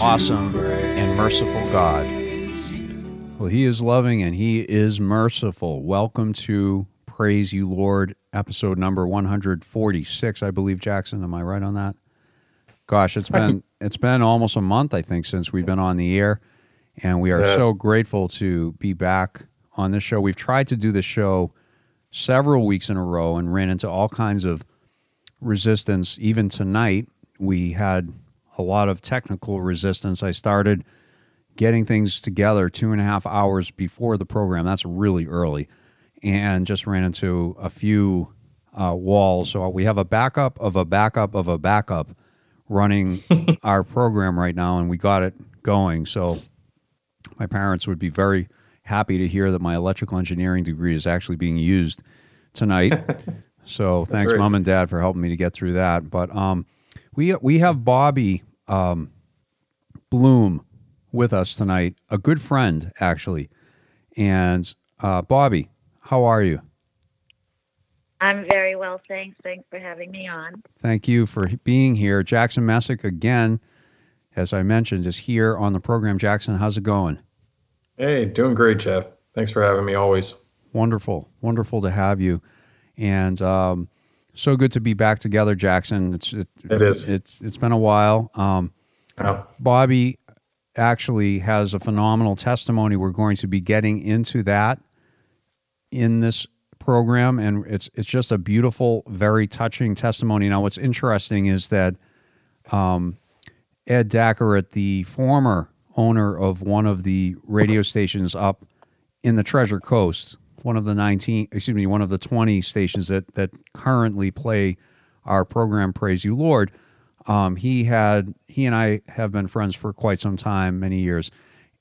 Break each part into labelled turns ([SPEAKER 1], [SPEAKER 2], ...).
[SPEAKER 1] awesome, and merciful God. Well, He is loving and He is merciful. Welcome to Praise You Lord, episode number 146, I believe, Jackson. Am I right on that? Gosh, it's been it's been almost a month, I think, since we've been on the air, and we are
[SPEAKER 2] Yes.
[SPEAKER 1] so grateful to be back on this show. We've tried to do the show several weeks in a row and ran into all kinds of resistance. Even tonight, we had a lot of technical resistance. I started getting things together two and a half hours before the program. That's really early, and just ran into a few uh, walls. So we have a backup of a backup of a backup running our program right now, and we got it going. So my parents would be very happy to hear that my electrical engineering degree is actually being used tonight. so thanks,
[SPEAKER 2] right.
[SPEAKER 1] mom and dad, for helping me to get through that. But um, we we have Bobby um, Bloom with us tonight, a good friend actually. And uh, Bobby, how are you?
[SPEAKER 3] I'm very well, thanks. Thanks for having me on.
[SPEAKER 1] Thank you for being here. Jackson Messick again, as I mentioned, is here on the program. Jackson, how's it going?
[SPEAKER 2] Hey, doing great, Jeff. Thanks for having me always.
[SPEAKER 1] Wonderful, wonderful to have you, and um, so good to be back together, Jackson. It's it,
[SPEAKER 2] It is.
[SPEAKER 1] It's it's been a while. Um,
[SPEAKER 2] Oh,
[SPEAKER 1] Bobby actually has a phenomenal testimony. We're going to be getting into that in this program, and it's it's just a beautiful, very touching testimony. Now, what's interesting is that um, Ed Dackeret, the former owner of one of the radio stations up in the Treasure Coast, one of the 19, excuse me, one of the 20 stations that that currently play our program Praise You Lord. Um, he had he and I have been friends for quite some time, many years,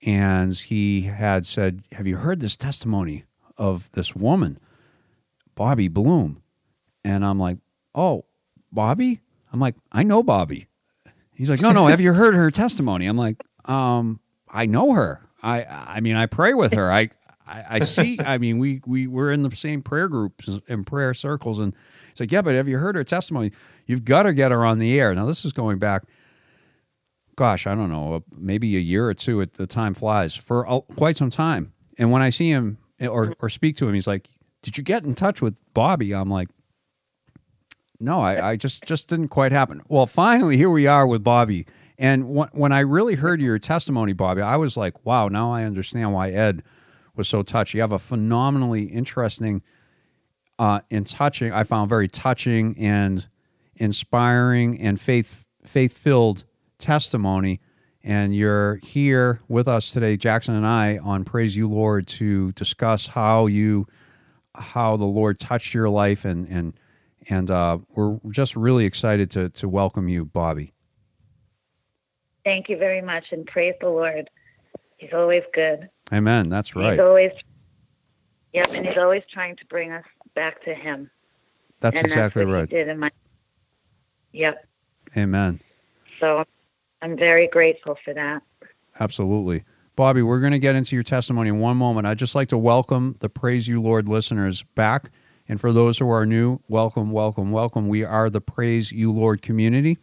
[SPEAKER 1] and he had said, "Have you heard this testimony of this woman, Bobby Bloom?" And I'm like, "Oh, Bobby?" I'm like, "I know Bobby." He's like, "No, no, have you heard her testimony?" I'm like, "Um, I know her. I I mean, I pray with her. I I, I see. I mean, we we we're in the same prayer groups and prayer circles." And he's like, "Yeah, but have you heard her testimony? You've got to get her on the air." Now, this is going back. Gosh, I don't know, uh, maybe a year or two at the time flies for quite some time. And when I see him eh, or or speak to him, he's like, "Did you get in touch with Bobby?" I'm like, no, I, I just just didn't quite happen. Well, finally, here we are with Bobby. And when, when I really heard your testimony, Bobby, I was like, wow, now I understand why Ed was so touched. You have a phenomenally interesting uh, and touching, I found very touching and inspiring and faith faith filled testimony. And you're here with us today, Jackson and I, on Praise You Lord to discuss how you how the Lord touched your life and and and uh, we're just really excited to to welcome you, Bobby.
[SPEAKER 3] Thank you very much, and praise the Lord. He's always good.
[SPEAKER 1] Amen. That's right.
[SPEAKER 3] He's always, yep, and he's always trying to bring us back to Him.
[SPEAKER 1] That's
[SPEAKER 3] and
[SPEAKER 1] exactly
[SPEAKER 3] that's
[SPEAKER 1] right.
[SPEAKER 3] He did in my. Yep.
[SPEAKER 1] Amen.
[SPEAKER 3] So, I'm very grateful for that.
[SPEAKER 1] Absolutely. Bobby, we're going to get into your testimony in one moment. I'd just like to welcome the Praise You Lord listeners back. And for those who are new, welcome, welcome, welcome. We are the Praise You Lord community.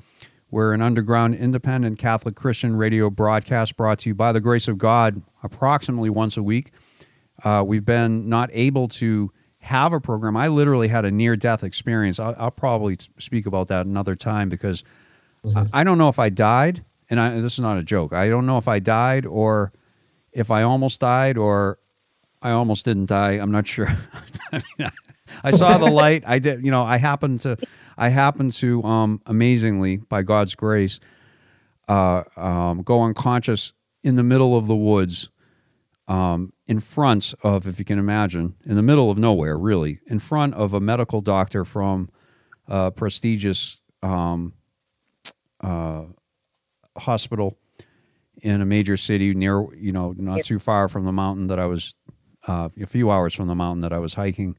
[SPEAKER 1] We're an underground independent Catholic Christian radio broadcast brought to you by the grace of God approximately once a week. Uh, we've been not able to have a program. I literally had a near death experience. I'll, I'll probably speak about that another time because I, I don't know if I died, and I, this is not a joke. I don't know if I died or if I almost died or I almost didn't die. I'm not sure. I, mean, I saw the light. I did, you know, I happened to, I happened to, um, amazingly, by God's grace, uh, um, go unconscious in the middle of the woods, um, in front of, if you can imagine, in the middle of nowhere, really, in front of a medical doctor from a prestigious um, uh, hospital in a major city near, you know, not too far from the mountain that I was, uh, a few hours from the mountain that I was hiking,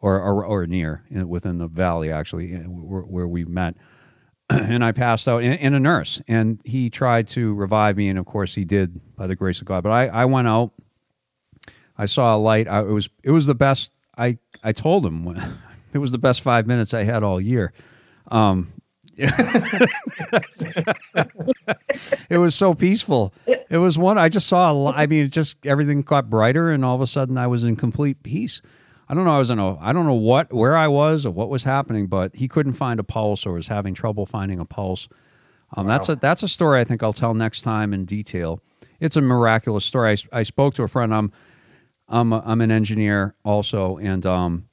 [SPEAKER 1] or or, or near in, within the valley actually, uh, where, where we met. and I passed out in, in a nurse, and he tried to revive me, and of course he did by the grace of God. But I, I went out. I saw a light. I, it was it was the best. I I told him it was the best five minutes I had all year. Um, it was so peaceful. It was one I just saw. I mean, just everything got brighter, and all of a sudden I was in complete peace. I don't know. I was in a. I don't know what where I was or what was happening, but he couldn't find a pulse or was having trouble finding a pulse. Um, That's a that's a story I think I'll tell next time in detail. It's a miraculous story. I, I spoke to a friend. I'm I'm a, I'm an engineer also, and um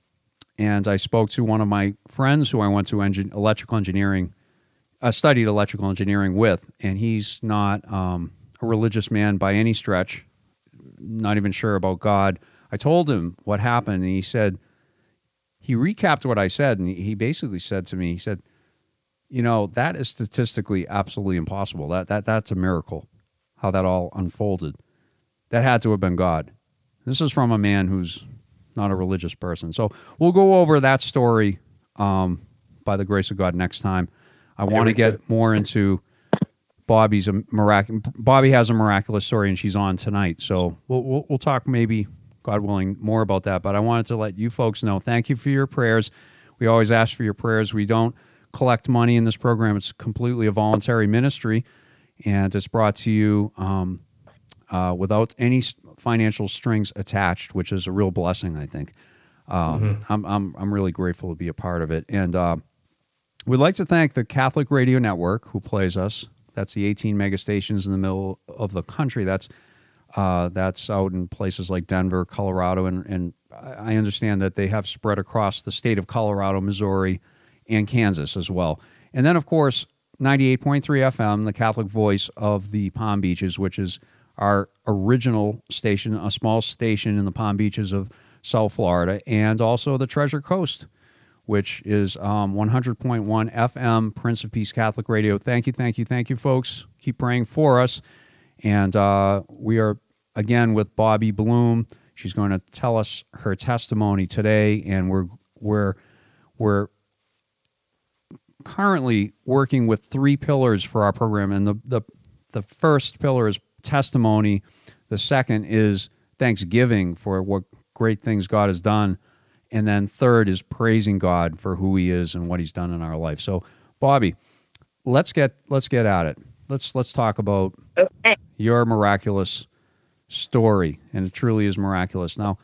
[SPEAKER 1] and I spoke to one of my friends who I went to engine, electrical engineering, I studied electrical engineering with, and he's not um, a religious man by any stretch, not even sure about God. I told him what happened, and he said, he recapped what I said, and he basically said to me, he said, you know, that is statistically absolutely impossible. That, that, that's a miracle, how that all unfolded. That had to have been God. This is from a man who's not a religious person. So we'll go over that story um, by the grace of God next time. I want to get more into Bobby's a mirac- Bobby has a miraculous story, and she's on tonight. So we'll, we'll we'll talk maybe God willing more about that. But I wanted to let you folks know. Thank you for your prayers. We always ask for your prayers. We don't collect money in this program. It's completely a voluntary ministry, and it's brought to you um, uh, without any financial strings attached, which is a real blessing. I think. Um, I'm, I'm I'm really grateful to be a part of it, and uh, we'd like to thank the Catholic Radio Network who plays us. That's the 18 mega stations in the middle of the country. That's uh, that's out in places like Denver, Colorado, and, and I understand that they have spread across the state of Colorado, Missouri, and Kansas as well. And then, of course, 98.3 FM, the Catholic voice of the Palm Beaches, which is our original station, a small station in the Palm Beaches of South Florida, and also the Treasure Coast which is um, 100.1 FM, Prince of Peace Catholic Radio. Thank you, thank you, thank you, folks. Keep praying for us. And uh, we are again with Bobby Bloom. She's going to tell us her testimony today, and we're we're we're currently working with three pillars for our program. And the the the first pillar is testimony. The second is thanksgiving for what great things God has done. And then third is praising God for who he is and what he's done in our life. So Bobby, let's get let's get at it. Let's let's talk about
[SPEAKER 3] Okay.
[SPEAKER 1] your miraculous story, and it truly is miraculous. Now,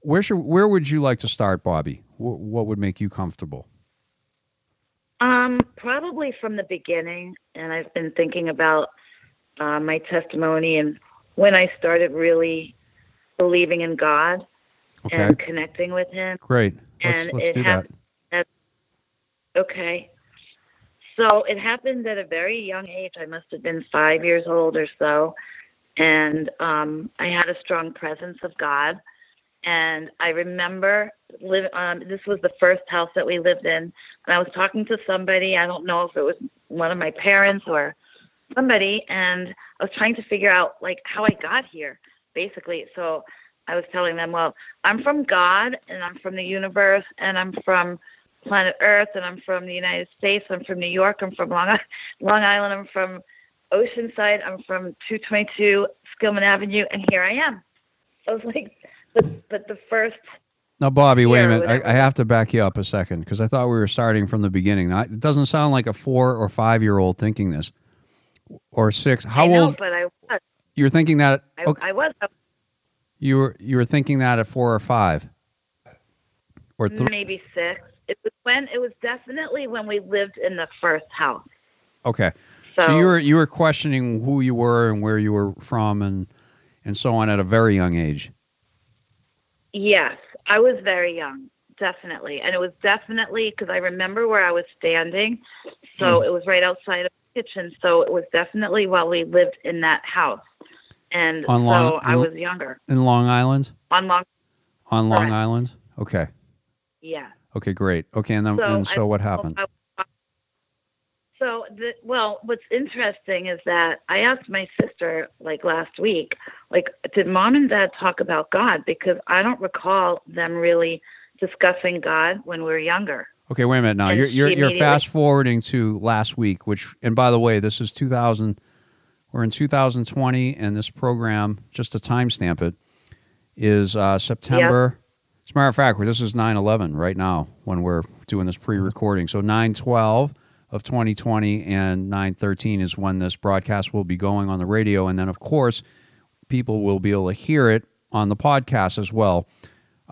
[SPEAKER 1] where should where would you like to start, Bobby? Wh- what would make you comfortable?
[SPEAKER 3] Um, probably from the beginning, and I've been thinking about uh, my testimony and when I started really believing in God
[SPEAKER 1] Okay,
[SPEAKER 3] and connecting with Him.
[SPEAKER 1] great. Let's
[SPEAKER 3] and
[SPEAKER 1] let's do that.
[SPEAKER 3] Okay. So it happened at a very young age. I must have been five years old or so. And um, I had a strong presence of God. And I remember live, um, this was the first house that we lived in. And I was talking to somebody. I don't know if it was one of my parents or somebody. And I was trying to figure out like how I got here, basically. So I was telling them, well, I'm from God and I'm from the universe and I'm from planet Earth and I'm from the United States. I'm from New York. I'm from Long, Long Island. I'm from Oceanside. I'm from 222 Skillman Avenue. And here I am. I was like, but, but the first,
[SPEAKER 1] Now, Bobby, wait a minute. I. I have to back you up a second because I thought we were starting from the beginning. Now, it doesn't sound like a four or five year old thinking this, or six. How
[SPEAKER 3] know,
[SPEAKER 1] old?
[SPEAKER 3] but I was,
[SPEAKER 1] You're thinking that?
[SPEAKER 3] I,
[SPEAKER 1] Okay,
[SPEAKER 3] I was
[SPEAKER 1] you were you were thinking that at four or five, or three.
[SPEAKER 3] maybe six. It was when, it was definitely when we lived in the first house.
[SPEAKER 1] Okay,
[SPEAKER 3] So,
[SPEAKER 1] so you were you were questioning who you were and where you were from and and so on at a very young age.
[SPEAKER 3] Yes, I was very young, definitely. And it was definitely because I remember where I was standing. So
[SPEAKER 1] Hmm.
[SPEAKER 3] it was right outside of the kitchen. So it was definitely while we lived in that house. And
[SPEAKER 1] On
[SPEAKER 3] so
[SPEAKER 1] Long-
[SPEAKER 3] I was younger.
[SPEAKER 1] In Long Island,
[SPEAKER 3] On Long,
[SPEAKER 1] on Long
[SPEAKER 3] Correct.
[SPEAKER 1] Island. Okay,
[SPEAKER 3] yeah.
[SPEAKER 1] Okay, great. Okay, and then
[SPEAKER 3] So,
[SPEAKER 1] and so
[SPEAKER 3] I-
[SPEAKER 1] what happened?
[SPEAKER 3] I- So, the, well, what's interesting is that I asked my sister like last week, like, did mom and dad talk about God? Because I don't recall them really discussing God when we were younger.
[SPEAKER 1] Okay, wait a minute now.
[SPEAKER 3] And
[SPEAKER 1] You're you're, you're fast forwarding to last week, which and by the way, this is 2000. We're in 2020, and this program, just to timestamp it, is uh, September. As a matter of fact, this is 9/11 right now when we're doing this pre-recording. So 9/12 of 2020 and 9/13 is when this broadcast will be going on the radio, and then of course, people will be able to hear it on the podcast as well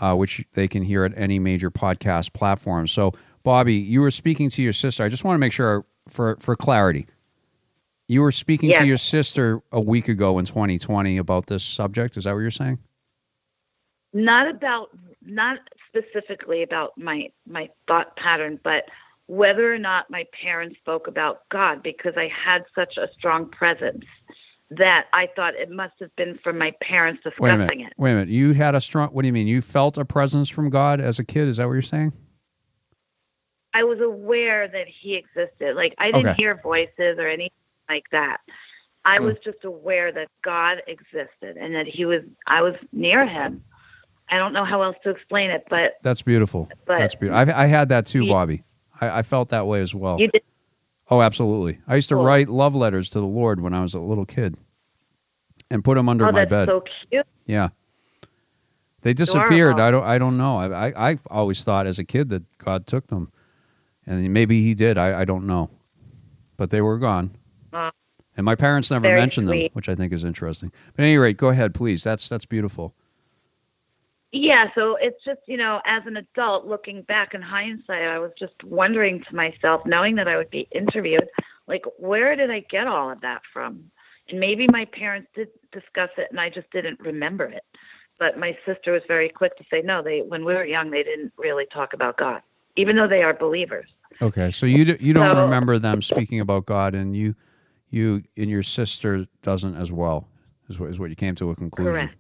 [SPEAKER 1] uh, which they can hear at any major podcast platform. So, Bobby, you were speaking to your sister. I just want to make sure for for clarity. You were speaking to your sister a week ago in 2020 about this subject. Is that what you're saying?
[SPEAKER 3] Not about, not specifically about my my thought pattern, but whether or not my parents spoke about God, because I had such a strong presence that I thought it must have been from my parents
[SPEAKER 1] Wait a
[SPEAKER 3] discussing
[SPEAKER 1] minute.
[SPEAKER 3] it.
[SPEAKER 1] Wait a minute. You had a strong. What do you mean? You felt a presence from God as a kid? Is that what you're saying?
[SPEAKER 3] I was aware that he existed. Like I didn't
[SPEAKER 1] Okay.
[SPEAKER 3] hear voices or anything like that. I
[SPEAKER 1] Hmm.
[SPEAKER 3] was just aware that God existed and that he was I was near him. I don't know how else to explain it, but
[SPEAKER 1] That's beautiful.
[SPEAKER 3] But-
[SPEAKER 1] That's beautiful. I, I had that too,
[SPEAKER 3] You-
[SPEAKER 1] Bobby. I, I felt that way as well.
[SPEAKER 3] you did
[SPEAKER 1] Oh, absolutely. I used to
[SPEAKER 3] Cool.
[SPEAKER 1] write love letters to the Lord when I was a little kid, and put them under
[SPEAKER 3] oh
[SPEAKER 1] my
[SPEAKER 3] that's
[SPEAKER 1] bed.
[SPEAKER 3] so cute.
[SPEAKER 1] Yeah. They disappeared.
[SPEAKER 3] Adorable.
[SPEAKER 1] I don't. I don't know. I, I. I always thought as a kid that God took them, and maybe He did. I. I don't know, but they were gone.
[SPEAKER 3] Uh,
[SPEAKER 1] And my parents never mentioned them, which I think is interesting. But at any rate, go ahead, please. That's that's beautiful.
[SPEAKER 3] Yeah, so it's just, you know, as an adult looking back in hindsight, I was just wondering to myself, knowing that I would be interviewed, like, where did I get all of that from? And maybe my parents did discuss it and I just didn't remember it. But my sister was very quick to say, no, they, when we were young, they didn't really talk about God, even though they are believers.
[SPEAKER 1] Okay, so you do, you don't
[SPEAKER 3] So-
[SPEAKER 1] remember them speaking about God, and you you and your sister doesn't as well. Is what is what you came to a conclusion.
[SPEAKER 3] Correct.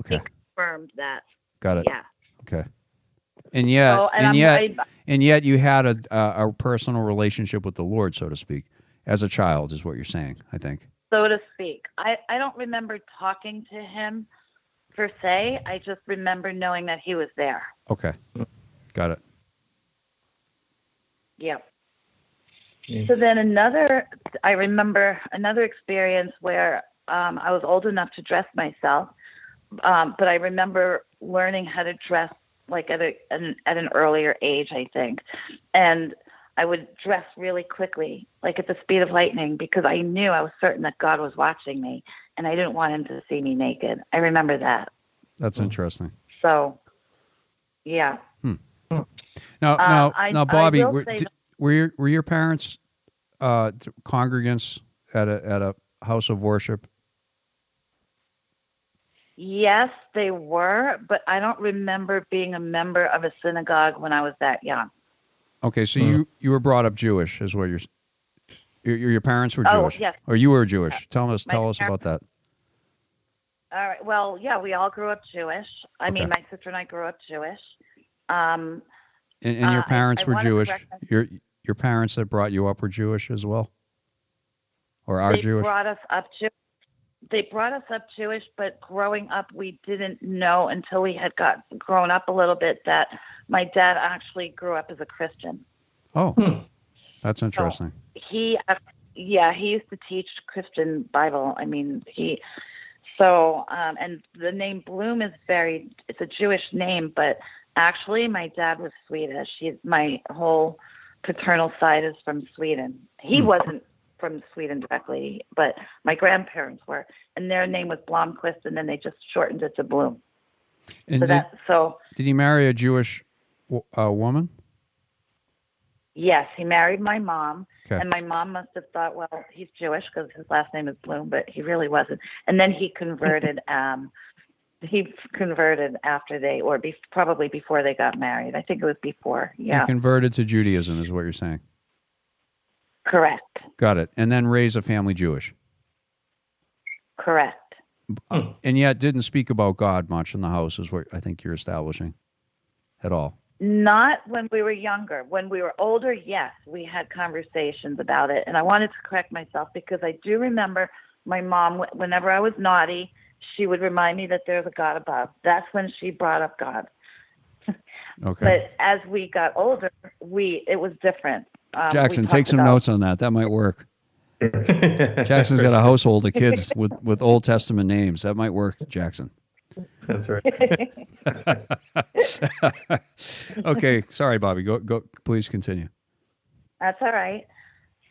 [SPEAKER 1] Okay,
[SPEAKER 3] Confirmed that.
[SPEAKER 1] got it.
[SPEAKER 3] Yeah.
[SPEAKER 1] Okay. And yet,
[SPEAKER 3] So,
[SPEAKER 1] and,
[SPEAKER 3] I'm-
[SPEAKER 1] yet,
[SPEAKER 3] I-
[SPEAKER 1] and yet, you had a, a a personal relationship with the Lord, so to speak, as a child, is what you're saying. I think.
[SPEAKER 3] so to speak. I, I don't remember talking to him per se. I just remember knowing that he was there.
[SPEAKER 1] Okay, got it.
[SPEAKER 3] Yep.
[SPEAKER 2] Yeah.
[SPEAKER 3] So then another, I remember another experience where um, I was old enough to dress myself, um, but I remember learning how to dress like at a an, at an earlier age, I think, and I would dress really quickly, like at the speed of lightning, because I knew I was certain that God was watching me, and I didn't want Him to see me naked. I remember that.
[SPEAKER 1] That's
[SPEAKER 2] Hmm.
[SPEAKER 1] interesting.
[SPEAKER 3] So, yeah.
[SPEAKER 1] Now,
[SPEAKER 3] Uh,
[SPEAKER 1] now,
[SPEAKER 3] I-
[SPEAKER 1] now,
[SPEAKER 3] I
[SPEAKER 1] Bobby,
[SPEAKER 3] will
[SPEAKER 1] were,
[SPEAKER 3] say
[SPEAKER 1] di-
[SPEAKER 3] that-
[SPEAKER 1] were your were your parents uh, congregants at a at a house of worship?
[SPEAKER 3] Yes, they were, but I don't remember being a member of a synagogue when I was that young.
[SPEAKER 1] Okay, so
[SPEAKER 2] Hmm.
[SPEAKER 1] you you were brought up Jewish, is what you're. Your, your your parents were
[SPEAKER 3] Oh,
[SPEAKER 1] Jewish,
[SPEAKER 3] yes.
[SPEAKER 1] or you were Jewish. Tell us,
[SPEAKER 3] My
[SPEAKER 1] tell us about that.
[SPEAKER 3] All right. Well, yeah, we all grew up Jewish. I mean, my sister and I grew up Jewish. Um,
[SPEAKER 1] And, and your
[SPEAKER 3] Uh, I-
[SPEAKER 1] parents
[SPEAKER 3] I
[SPEAKER 1] were Jewish. Your your parents that brought you up were Jewish as well, or are
[SPEAKER 3] they
[SPEAKER 1] Jewish.
[SPEAKER 3] brought us up Jew- They brought us up Jewish, but growing up, we didn't know until we had got grown up a little bit that my dad actually grew up as a Christian.
[SPEAKER 1] oh,
[SPEAKER 2] Hmm.
[SPEAKER 1] that's interesting.
[SPEAKER 3] he uh, yeah he used to teach christian bible i mean he so um and the name bloom is very it's a jewish name but actually my dad was swedish he's my whole paternal side is from sweden he
[SPEAKER 1] Hmm.
[SPEAKER 3] wasn't from sweden directly but my grandparents were and their name was blomquist and then they just shortened it to bloom
[SPEAKER 1] And
[SPEAKER 3] so
[SPEAKER 1] did,
[SPEAKER 3] that so
[SPEAKER 1] did he marry a Jewish uh, woman?
[SPEAKER 3] Yes, he married my mom,
[SPEAKER 1] Okay.
[SPEAKER 3] and my mom must have thought, well, he's Jewish because his last name is Bloom, but he really wasn't. And then he converted. um, he converted after they, or be, probably before they got married. I think it was before.
[SPEAKER 1] He
[SPEAKER 3] Yeah,
[SPEAKER 1] converted to Judaism, is what you're saying.
[SPEAKER 3] Correct,
[SPEAKER 1] Got it. And then raise a family Jewish,
[SPEAKER 3] correct.
[SPEAKER 1] Uh, and yet didn't speak about God much in the house, is what I think you're establishing, at all.
[SPEAKER 3] Not when we were younger. When we were older, yes, we had conversations about it. And I wanted to correct myself because I do remember my mom, whenever I was naughty, she would remind me that there's a God above. That's when she brought up God.
[SPEAKER 1] Okay.
[SPEAKER 3] But as we got older, we it was different. Um,
[SPEAKER 1] Jackson, take some
[SPEAKER 3] about-
[SPEAKER 1] notes on that. That might work. Jackson's got a household of kids with, with Old Testament names. That might work, Jackson.
[SPEAKER 2] That's right.
[SPEAKER 1] Okay, sorry, Bobby. Go go. Please continue.
[SPEAKER 3] That's all right.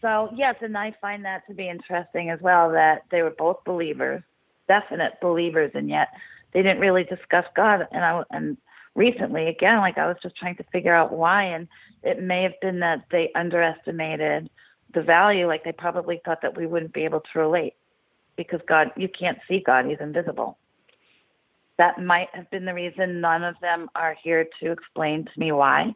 [SPEAKER 3] So yes, and I find that to be interesting as well. That they were both believers, definite believers, and yet they didn't really discuss God. And I and recently, again, like I was just trying to figure out why, and it may have been that they underestimated the value. Like they probably thought that we wouldn't be able to relate because God, you can't see God; He's invisible. That might have been the reason none of them are here to explain to me why.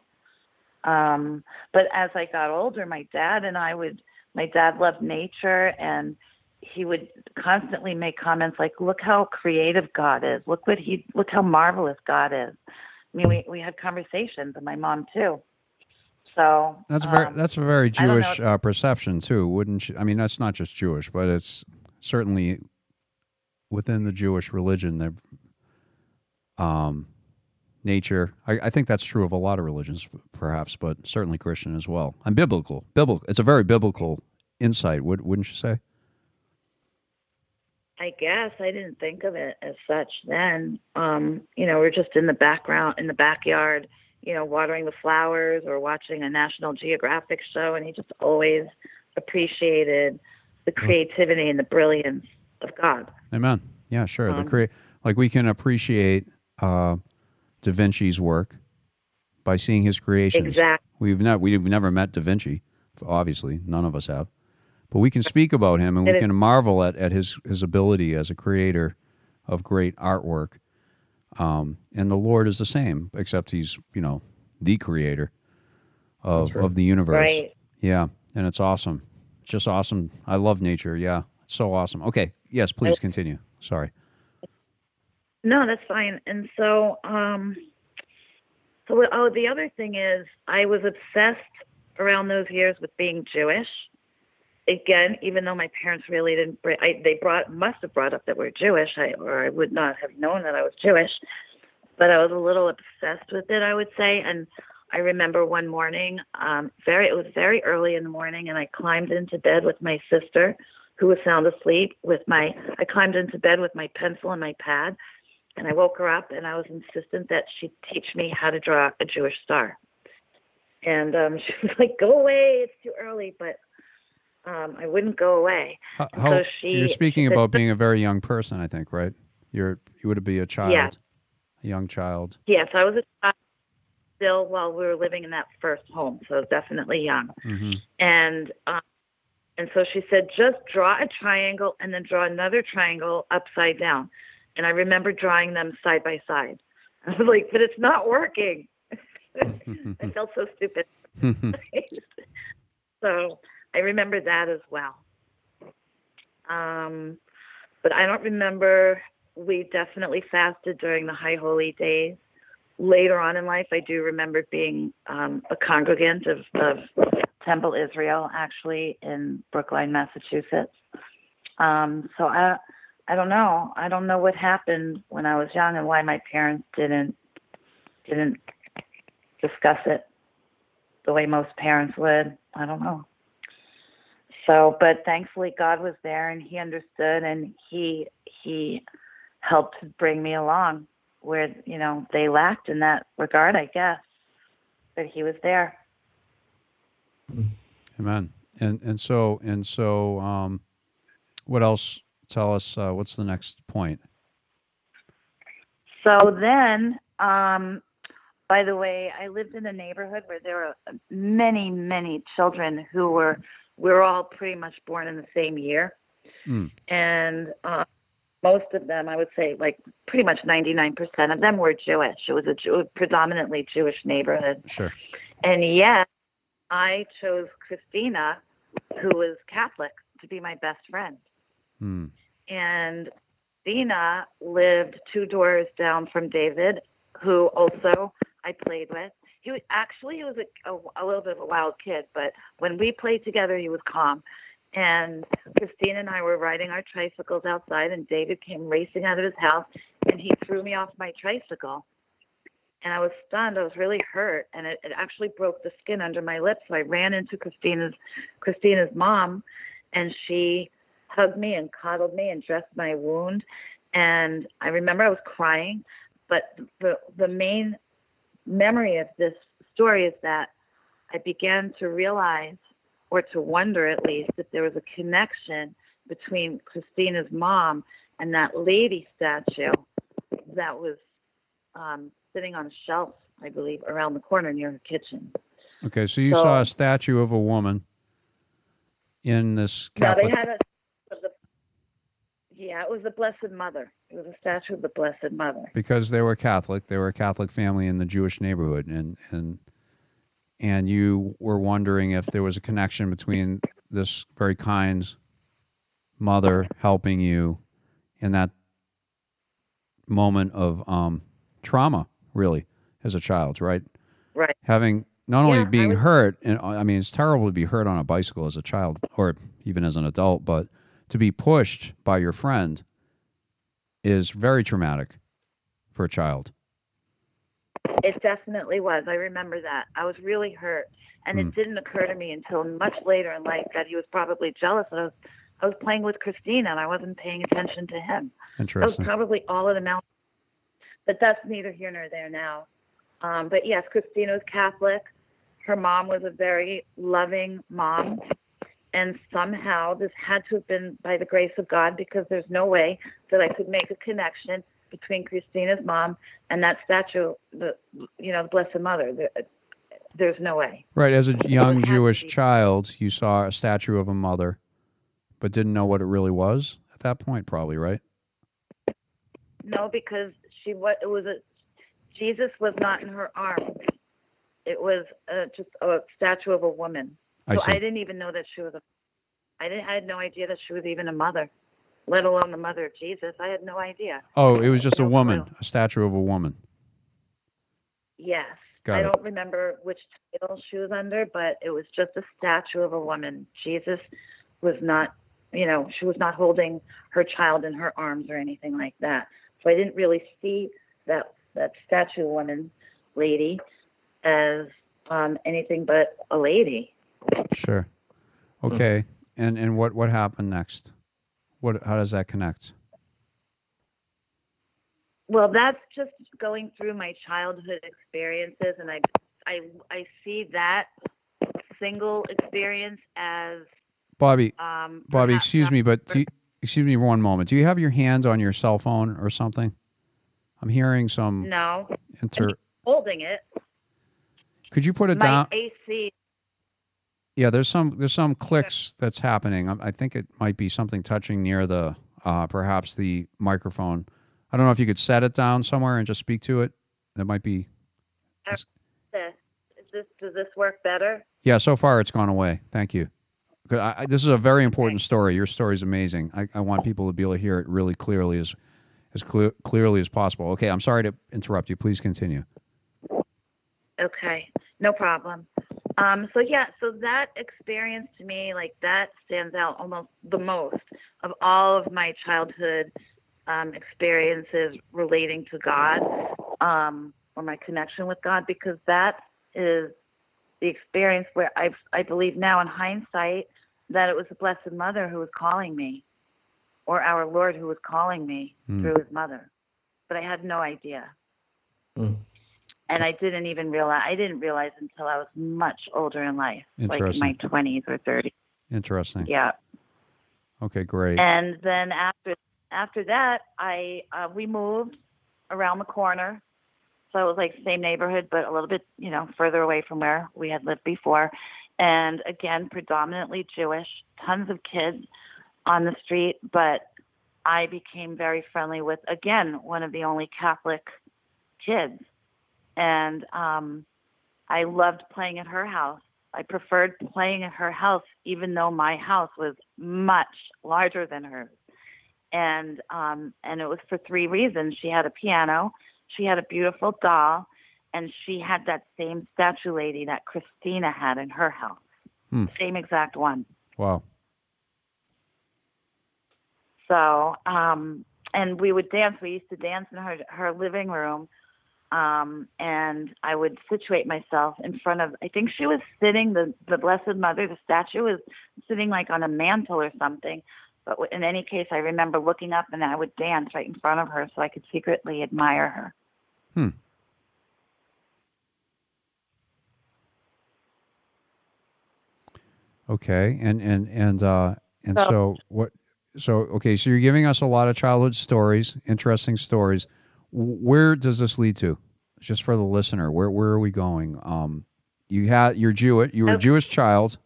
[SPEAKER 3] Um, but as I got older, my dad and I would, my dad loved nature and he would constantly make comments like, look how creative God is. Look what he, look how marvelous God is. I mean, we, we had conversations and my mom too. So
[SPEAKER 1] That's very
[SPEAKER 3] um,
[SPEAKER 1] that's a very
[SPEAKER 3] I don't know.
[SPEAKER 1] Jewish uh, perception too, wouldn't you? I mean, that's not just Jewish, but it's certainly within the Jewish religion. They've um, nature. I, I think that's true of a lot of religions, perhaps, but certainly Christian as well. And biblical, biblical. It's a very biblical insight, would, wouldn't you say?
[SPEAKER 3] I guess I didn't think of it as such then. Um, you know, we're just in the background, in the backyard, you know, watering the flowers or watching a National Geographic show, and he just always appreciated the creativity and the brilliance of God.
[SPEAKER 1] Amen. Yeah, sure. the
[SPEAKER 3] Um,
[SPEAKER 1] crea- like we can appreciate uh, Da Vinci's work by seeing his creations.
[SPEAKER 3] Exactly.
[SPEAKER 1] We've not we've never met Da Vinci, obviously none of us have, but we can speak about him and we
[SPEAKER 3] It is-
[SPEAKER 1] can marvel at, at his his ability as a creator of great artwork. Um, and the Lord is the same, except he's you know the creator of
[SPEAKER 2] right.
[SPEAKER 1] of the universe.
[SPEAKER 3] Right.
[SPEAKER 1] Yeah, and it's awesome. It's just awesome. I love nature. Yeah, it's so awesome. Okay, yes, please continue. Sorry.
[SPEAKER 3] No, that's fine. And so, um, so oh, the other thing is, I was obsessed around those years with being Jewish. Again, even though my parents really didn't, I, they brought must have brought up that we're Jewish, I, or I would not have known that I was Jewish. But I was a little obsessed with it, I would say. And I remember one morning, um, very it was very early in the morning, and I climbed into bed with my sister, who was sound asleep. With my, I climbed into bed with my pencil and my pad, and I woke her up and I was insistent that she teach me how to draw a Jewish star. And um, she was like, "Go away, it's too early." But um, I wouldn't go away.
[SPEAKER 1] How,
[SPEAKER 3] So
[SPEAKER 1] how-
[SPEAKER 3] she-
[SPEAKER 1] you're speaking
[SPEAKER 3] she said-
[SPEAKER 1] about being a very young person, I think, right? You're you would be a child,
[SPEAKER 3] Yeah.
[SPEAKER 1] a young child.
[SPEAKER 3] Yes, I was a child still while we were living in that first home, so definitely young.
[SPEAKER 1] hmm
[SPEAKER 3] And um, and so she said, "Just draw a triangle and then draw another triangle upside down." And I remember drawing them side by side. I was like, "But it's not working." I felt so stupid. so I remember that as well. Um, but I don't remember. We definitely fasted during the High Holy Days. Later on in life, I do remember being um, a congregant of, of Temple Israel, actually in Brookline, Massachusetts. Um, so I, I don't know. I don't know what happened when I was young and why my parents didn't didn't discuss it the way most parents would. I don't know. So, but thankfully God was there and he understood and he he helped bring me along where, you know, they lacked in that regard, I guess. But he was there.
[SPEAKER 1] Amen. And and so and so, um, what else? Tell us uh, what's the next point?
[SPEAKER 3] So then, um, by the way, I lived in a neighborhood where there were many, many children who were, we were all pretty much born in the same year.
[SPEAKER 1] Mm.
[SPEAKER 3] And uh, most of them, I would say, like pretty much 99% of them were Jewish. It was a Jew, predominantly Jewish neighborhood.
[SPEAKER 1] Sure.
[SPEAKER 3] And yet, I chose Christina, who was Catholic, to be my best friend.
[SPEAKER 1] Hmm.
[SPEAKER 3] And Dina lived two doors down from David, who also I played with. He was, actually he was a, a, a little bit of a wild kid, but when we played together, he was calm. And Christine and I were riding our tricycles outside, and David came racing out of his house, and he threw me off my tricycle. And I was stunned. I was really hurt, and it, it actually broke the skin under my lip. So I ran into Christina's Christina's mom, and she hugged me and coddled me and dressed my wound. And I remember I was crying, but the the main memory of this story is that I began to realize, or to wonder at least, that there was a connection between Christina's mom and that lady statue that was um, sitting on a shelf, I believe, around the corner near her kitchen.
[SPEAKER 1] Okay, so you
[SPEAKER 3] So-
[SPEAKER 1] saw a statue of a woman in this Catholic.
[SPEAKER 3] they had a, yeah, it was the Blessed Mother. It was a statue of the Blessed Mother.
[SPEAKER 1] because they were Catholic. They were a Catholic family in the Jewish neighborhood, and and and you were wondering if there was a connection between this very kind mother helping you in that moment of um, trauma, really, as a child, right?
[SPEAKER 3] Right.
[SPEAKER 1] Having not only
[SPEAKER 3] Yeah,
[SPEAKER 1] being
[SPEAKER 3] was-
[SPEAKER 1] hurt, and I mean, it's terrible to be hurt on a bicycle as a child or even as an adult, but to be pushed by your friend is very traumatic for a child.
[SPEAKER 3] It definitely was. I remember that. I was really hurt, and
[SPEAKER 1] Hmm.
[SPEAKER 3] it didn't occur to me until much later in life that he was probably jealous that I was I was playing with Christina and I wasn't paying attention to him. Interesting. That was probably all of the mouth. But that's neither here nor there now. Um, but yes, Christina was Catholic. Her mom was a very loving mom. And somehow this had to have been by the grace of God because there's no way that I could make a connection between Christina's mom and that statue, the you know, the Blessed Mother. There, there's no way.
[SPEAKER 1] Right. As a young Jewish child, you saw a statue of a mother, but didn't know what it really was at that point, probably, right?
[SPEAKER 3] No, because she what it was a Jesus was not in her arms. It was uh, just a statue of a woman.
[SPEAKER 1] I
[SPEAKER 3] so
[SPEAKER 1] see.
[SPEAKER 3] I didn't even know that she was a. I didn't. I had no idea that she was even a mother, let alone the mother of Jesus. I had no idea.
[SPEAKER 1] oh, it was just a
[SPEAKER 3] No
[SPEAKER 1] woman,
[SPEAKER 3] clue.
[SPEAKER 1] a statue of a woman.
[SPEAKER 3] Yes.
[SPEAKER 1] Got
[SPEAKER 3] I
[SPEAKER 1] it.
[SPEAKER 3] don't remember which title she was under, but it was just a statue of a woman. Jesus was not, you know, she was not holding her child in her arms or anything like that. So I didn't really see that that statue woman lady as um, anything but a lady.
[SPEAKER 1] Sure. Okay. And and what what happened next? What how does that connect?
[SPEAKER 3] Well, that's just going through my childhood experiences, and I, I, I see that single experience as
[SPEAKER 1] Bobby,
[SPEAKER 3] um,
[SPEAKER 1] Bobby, excuse me, but do you, excuse me for one moment. Do you have your hands on your cell phone or something? I'm hearing some
[SPEAKER 3] No,
[SPEAKER 1] inter.
[SPEAKER 3] holding it.
[SPEAKER 1] Could you put it
[SPEAKER 3] My
[SPEAKER 1] down?
[SPEAKER 3] AC.
[SPEAKER 1] Yeah, there's some there's some clicks that's happening. I, I think it might be something touching near the uh, perhaps the microphone. I don't know if you could set it down somewhere and just speak to it. That might be.
[SPEAKER 3] Is this does this work better?
[SPEAKER 1] Yeah, so far it's gone away. Thank you. I, this is a very important story. Your story is amazing. I, I want people to be able to hear it really clearly as as clear, clearly as possible. Okay, I'm sorry to interrupt you. Please continue.
[SPEAKER 3] Okay, no problem. Um, so yeah, so that experience to me, like that stands out almost the most of all of my childhood um, experiences relating to God um, or my connection with God, because that is the experience where I I believe now in hindsight that it was the Blessed Mother who was calling me, or our Lord who was calling me
[SPEAKER 1] Hmm.
[SPEAKER 3] through His mother, but I had no idea
[SPEAKER 2] Hmm.
[SPEAKER 3] And I didn't even realize I didn't realize until I was much older in life, like in my twenties or thirties.
[SPEAKER 1] Interesting.
[SPEAKER 3] Yeah,
[SPEAKER 1] Okay, great.
[SPEAKER 3] and then after after that, I uh, we moved around the corner, so it was like same neighborhood, but a little bit you know further away from where we had lived before, and again predominantly Jewish, tons of kids on the street, but I became very friendly with again one of the only Catholic kids, and um, I loved playing at her house. I preferred playing at her house, even though my house was much larger than hers. And um, and it was for three reasons. She had a piano, she had a beautiful doll, and she had that same statue lady that Christina had in her house,
[SPEAKER 1] Hmm.
[SPEAKER 3] same exact one.
[SPEAKER 1] Wow.
[SPEAKER 3] So, um, and we would dance. We used to dance in her her living room, um, and I would situate myself in front of. I think she was sitting. The the Blessed Mother, the statue was sitting like on a mantle or something. But in any case, I remember looking up and I would dance right in front of her so I could secretly admire her.
[SPEAKER 1] Hmm. Okay, and and and uh, and
[SPEAKER 3] So-
[SPEAKER 1] so what? So okay, so you're giving us a lot of childhood stories, interesting stories. Where does this lead to? Just for the listener, where where are we going? Um, you had you're Jewish. You were a Jewish child.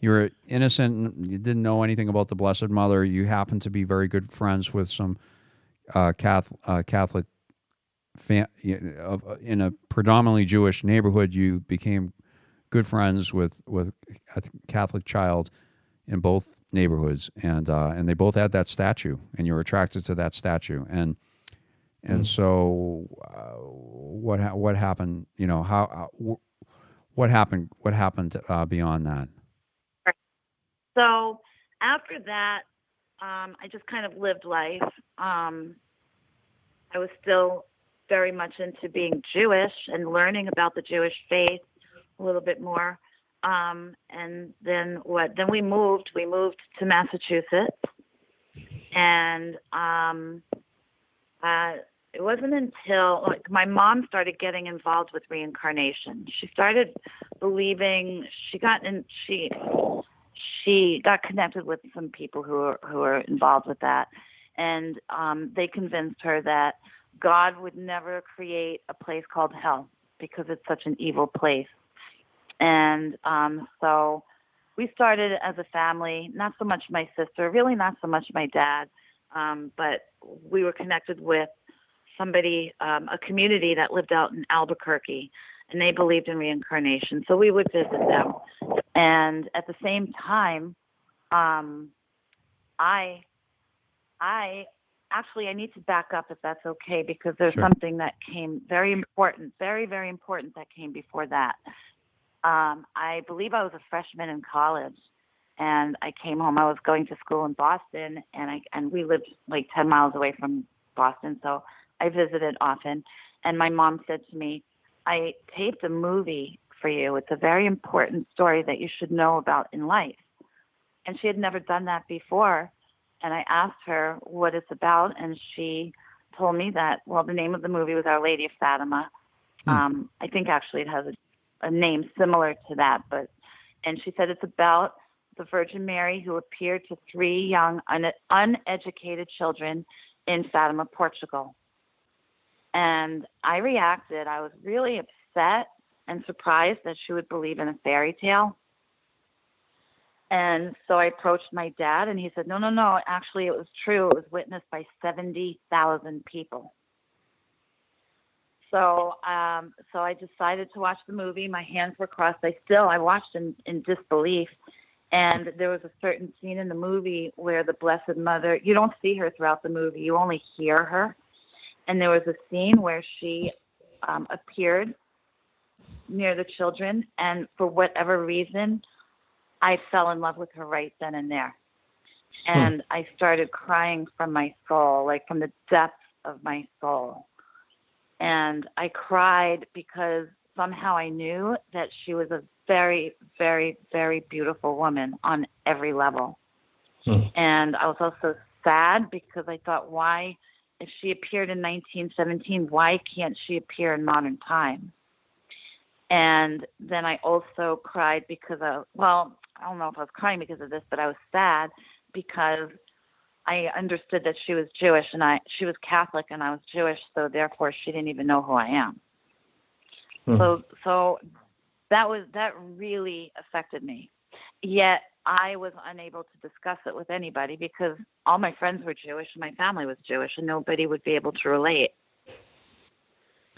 [SPEAKER 1] You were innocent. You didn't know anything about the Blessed Mother. You happened to be very good friends with some uh, Catholic, uh, Catholic fam- in a predominantly Jewish neighborhood. You became good friends with with a Catholic child in both neighborhoods, and uh, and they both had that statue, and you were attracted to that statue, and and so uh, what ha- what happened? You know how, how wh- what happened? What happened uh, beyond that?
[SPEAKER 3] So after that, um, I just kind of lived life. Um, I was still very much into being Jewish and learning about the Jewish faith a little bit more. Um, and then what? Then we moved. We moved to Massachusetts, and um, uh, it wasn't until like, my mom started getting involved with reincarnation. She started believing. She got in. She she got connected with some people who are who are involved with that, and um, they convinced her that God would never create a place called hell because it's such an evil place. And um, so we started as a family, not so much my sister, really not so much my dad, um, but we were connected with somebody, um, a community that lived out in Albuquerque, and they believed in reincarnation. So we would visit them. And at the same time, um, I, I actually I need to back up if that's okay because there's
[SPEAKER 1] Sure.
[SPEAKER 3] something that came very important, very very important that came before that. Um, I believe I was a freshman in college, and I came home. I was going to school in Boston, and I and we lived like 10 miles away from Boston, so I visited often. And my mom said to me, "I taped a movie for you. It's a very important story that you should know about in life." And she had never done that before. And I asked her what it's about, and she told me that well, the name of the movie was Our Lady of Fatima.
[SPEAKER 1] Hmm.
[SPEAKER 3] Um, I think actually it has a, a name similar to that, but and she said it's about the Virgin Mary who appeared to three young un- uneducated children in Fatima, Portugal. And I reacted. I was really upset and surprised that she would believe in a fairy tale. And so I approached my dad, and he said, No, no, no. Actually, it was true. It was witnessed by 70,000 people. So, um, so I decided to watch the movie. My hands were crossed. I still, I watched in, in disbelief. And there was a certain scene in the movie where the Blessed Mother, you don't see her throughout the movie, you only hear her. And there was a scene where she um, appeared near the children, and for whatever reason, I fell in love with her right then and there. And I started crying from my soul, like from the depths of my soul. And I cried because somehow I knew that she was a very, very, very beautiful woman on every level.
[SPEAKER 2] Hmm.
[SPEAKER 3] And I was also sad because I thought, why, if she appeared in 1917, why can't she appear in modern time? And then I also cried because of, well, I don't know if I was crying because of this, but I was sad because I understood that she was Jewish and I she was Catholic and I was Jewish, so therefore she didn't even know who I am.
[SPEAKER 2] Hmm.
[SPEAKER 3] So so that was that really affected me. Yet I was unable to discuss it with anybody because all my friends were Jewish and my family was Jewish and nobody would be able to relate.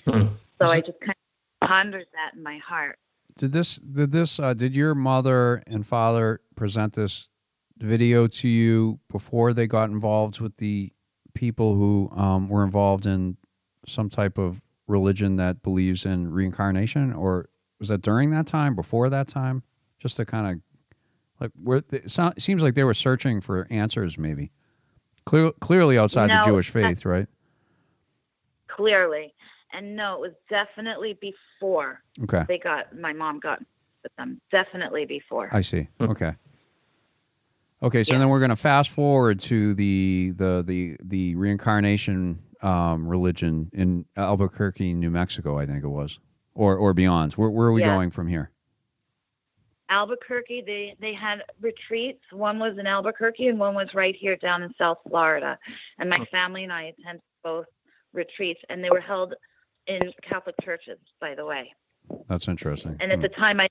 [SPEAKER 2] Hmm.
[SPEAKER 3] So I just kind of pondered that in my heart.
[SPEAKER 1] Did this? Did this? Uh, did your mother and father present this video to you before they got involved with the people who um, were involved in some type of religion that believes in reincarnation, or was that during that time, before that time? Just to kind of like where it so- seems like they were searching for answers, maybe. Clear, clearly outside the
[SPEAKER 3] No,
[SPEAKER 1] Jewish
[SPEAKER 3] that-
[SPEAKER 1] faith, right?
[SPEAKER 3] Clearly, and no, it was definitely before
[SPEAKER 1] Okay,
[SPEAKER 3] they got my mom got with them. Definitely before.
[SPEAKER 1] I see. Okay. Okay, so
[SPEAKER 3] Yeah.
[SPEAKER 1] then we're going to fast forward to the the the the reincarnation um, religion in Albuquerque, New Mexico, I think it was, or or beyond. Where, where are we
[SPEAKER 3] Yeah.
[SPEAKER 1] going from here?
[SPEAKER 3] Albuquerque, they they had retreats. One was in Albuquerque, and one was right here down in South Florida. And my family and I attended both retreats, and they were held in Catholic churches, by the way.
[SPEAKER 1] That's interesting.
[SPEAKER 3] And at
[SPEAKER 1] Hmm.
[SPEAKER 3] the time, I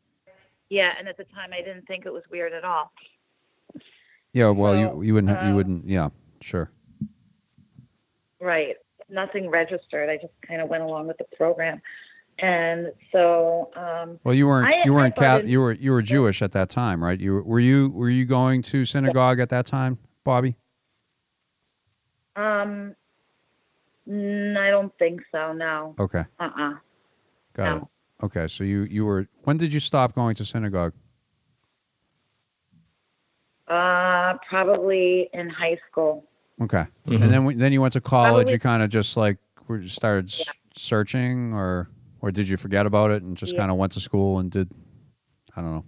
[SPEAKER 3] yeah, and at the time, I didn't think it was weird at all.
[SPEAKER 1] yeah, well, you
[SPEAKER 3] so,
[SPEAKER 1] you wouldn't you
[SPEAKER 3] uh,
[SPEAKER 1] wouldn't yeah, sure.
[SPEAKER 3] Right. Nothing registered. I just kind of went along with the program. And so, um,
[SPEAKER 1] Well, you weren't
[SPEAKER 3] I-
[SPEAKER 1] you weren't
[SPEAKER 3] thought
[SPEAKER 1] Cath- you were you were Jewish at that time, right? You were, were you were you going to synagogue at that time, Bobby?
[SPEAKER 3] um, I don't think so. No.
[SPEAKER 1] Okay,
[SPEAKER 3] Uh-uh.
[SPEAKER 1] got
[SPEAKER 3] No.
[SPEAKER 1] it. Okay, so you you were when did you stop going to synagogue?
[SPEAKER 3] Uh, probably in high school.
[SPEAKER 1] Okay,
[SPEAKER 2] Mhm.
[SPEAKER 1] and then then you went to college.
[SPEAKER 3] Probably-
[SPEAKER 1] You kind of just like started s searching, or or did you forget about it and just
[SPEAKER 3] Yeah.
[SPEAKER 1] kind of went to school and did I don't know.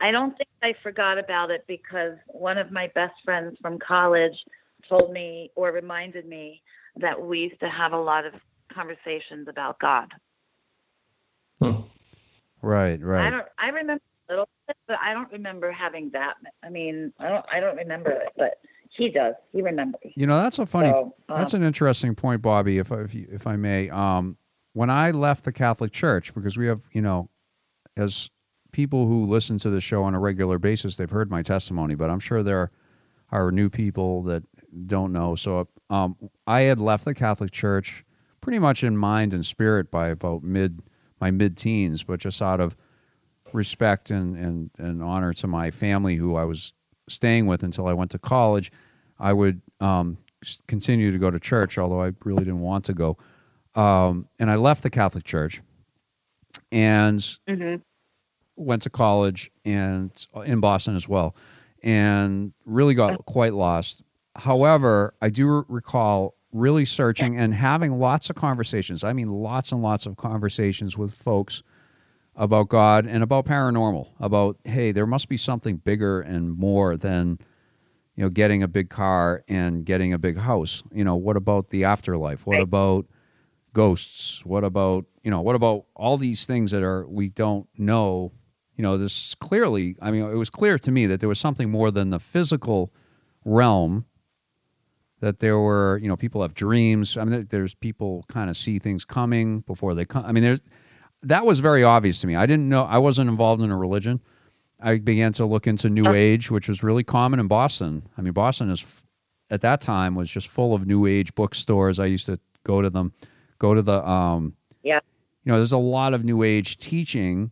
[SPEAKER 3] I don't think I forgot about it because one of my best friends from college told me or reminded me that we used to have a lot of conversations about God.
[SPEAKER 2] Hmm.
[SPEAKER 1] Right,
[SPEAKER 3] I don't. I remember a little bit, but I don't remember having that. I mean, I don't. I don't remember it, but he does. He remembers.
[SPEAKER 1] You know, that's a funny.
[SPEAKER 3] So, um,
[SPEAKER 1] that's an interesting point, Bobby. If I- if, you, if I may, um, when I left the Catholic Church, because we have, you know, as people who listen to the show on a regular basis, they've heard my testimony, but I'm sure there are new people that don't know. So, um, I had left the Catholic Church pretty much in mind and spirit by about mid my mid teens, but just out of respect and, and, and honor to my family who I was staying with until I went to college, I would um, continue to go to church, although I really didn't want to go. Um, and I left the Catholic Church and
[SPEAKER 3] mhm.
[SPEAKER 1] went to college and in Boston as well, and really got quite lost. However, I do re- recall really searching and having lots of conversations. I mean, lots and lots of conversations with folks about God and about paranormal. About hey, there must be something bigger and more than you know getting a big car and getting a big house. You know, what about the afterlife? What about ghosts? What about you know? What about all these things that are we don't know? You know, this clearly. I mean, it was clear to me that there was something more than the physical realm. That there were, you know, people have dreams. I mean, there's people kind of see things coming before they come. I mean, there's that was very obvious to me. I didn't know. I wasn't involved in a religion. I began to look into New Age, which was really common in Boston. I mean, Boston is f- at that time was just full of New Age bookstores. I used to go to them, go to the, um,
[SPEAKER 3] Yeah.
[SPEAKER 1] you know, there's a lot of New Age teaching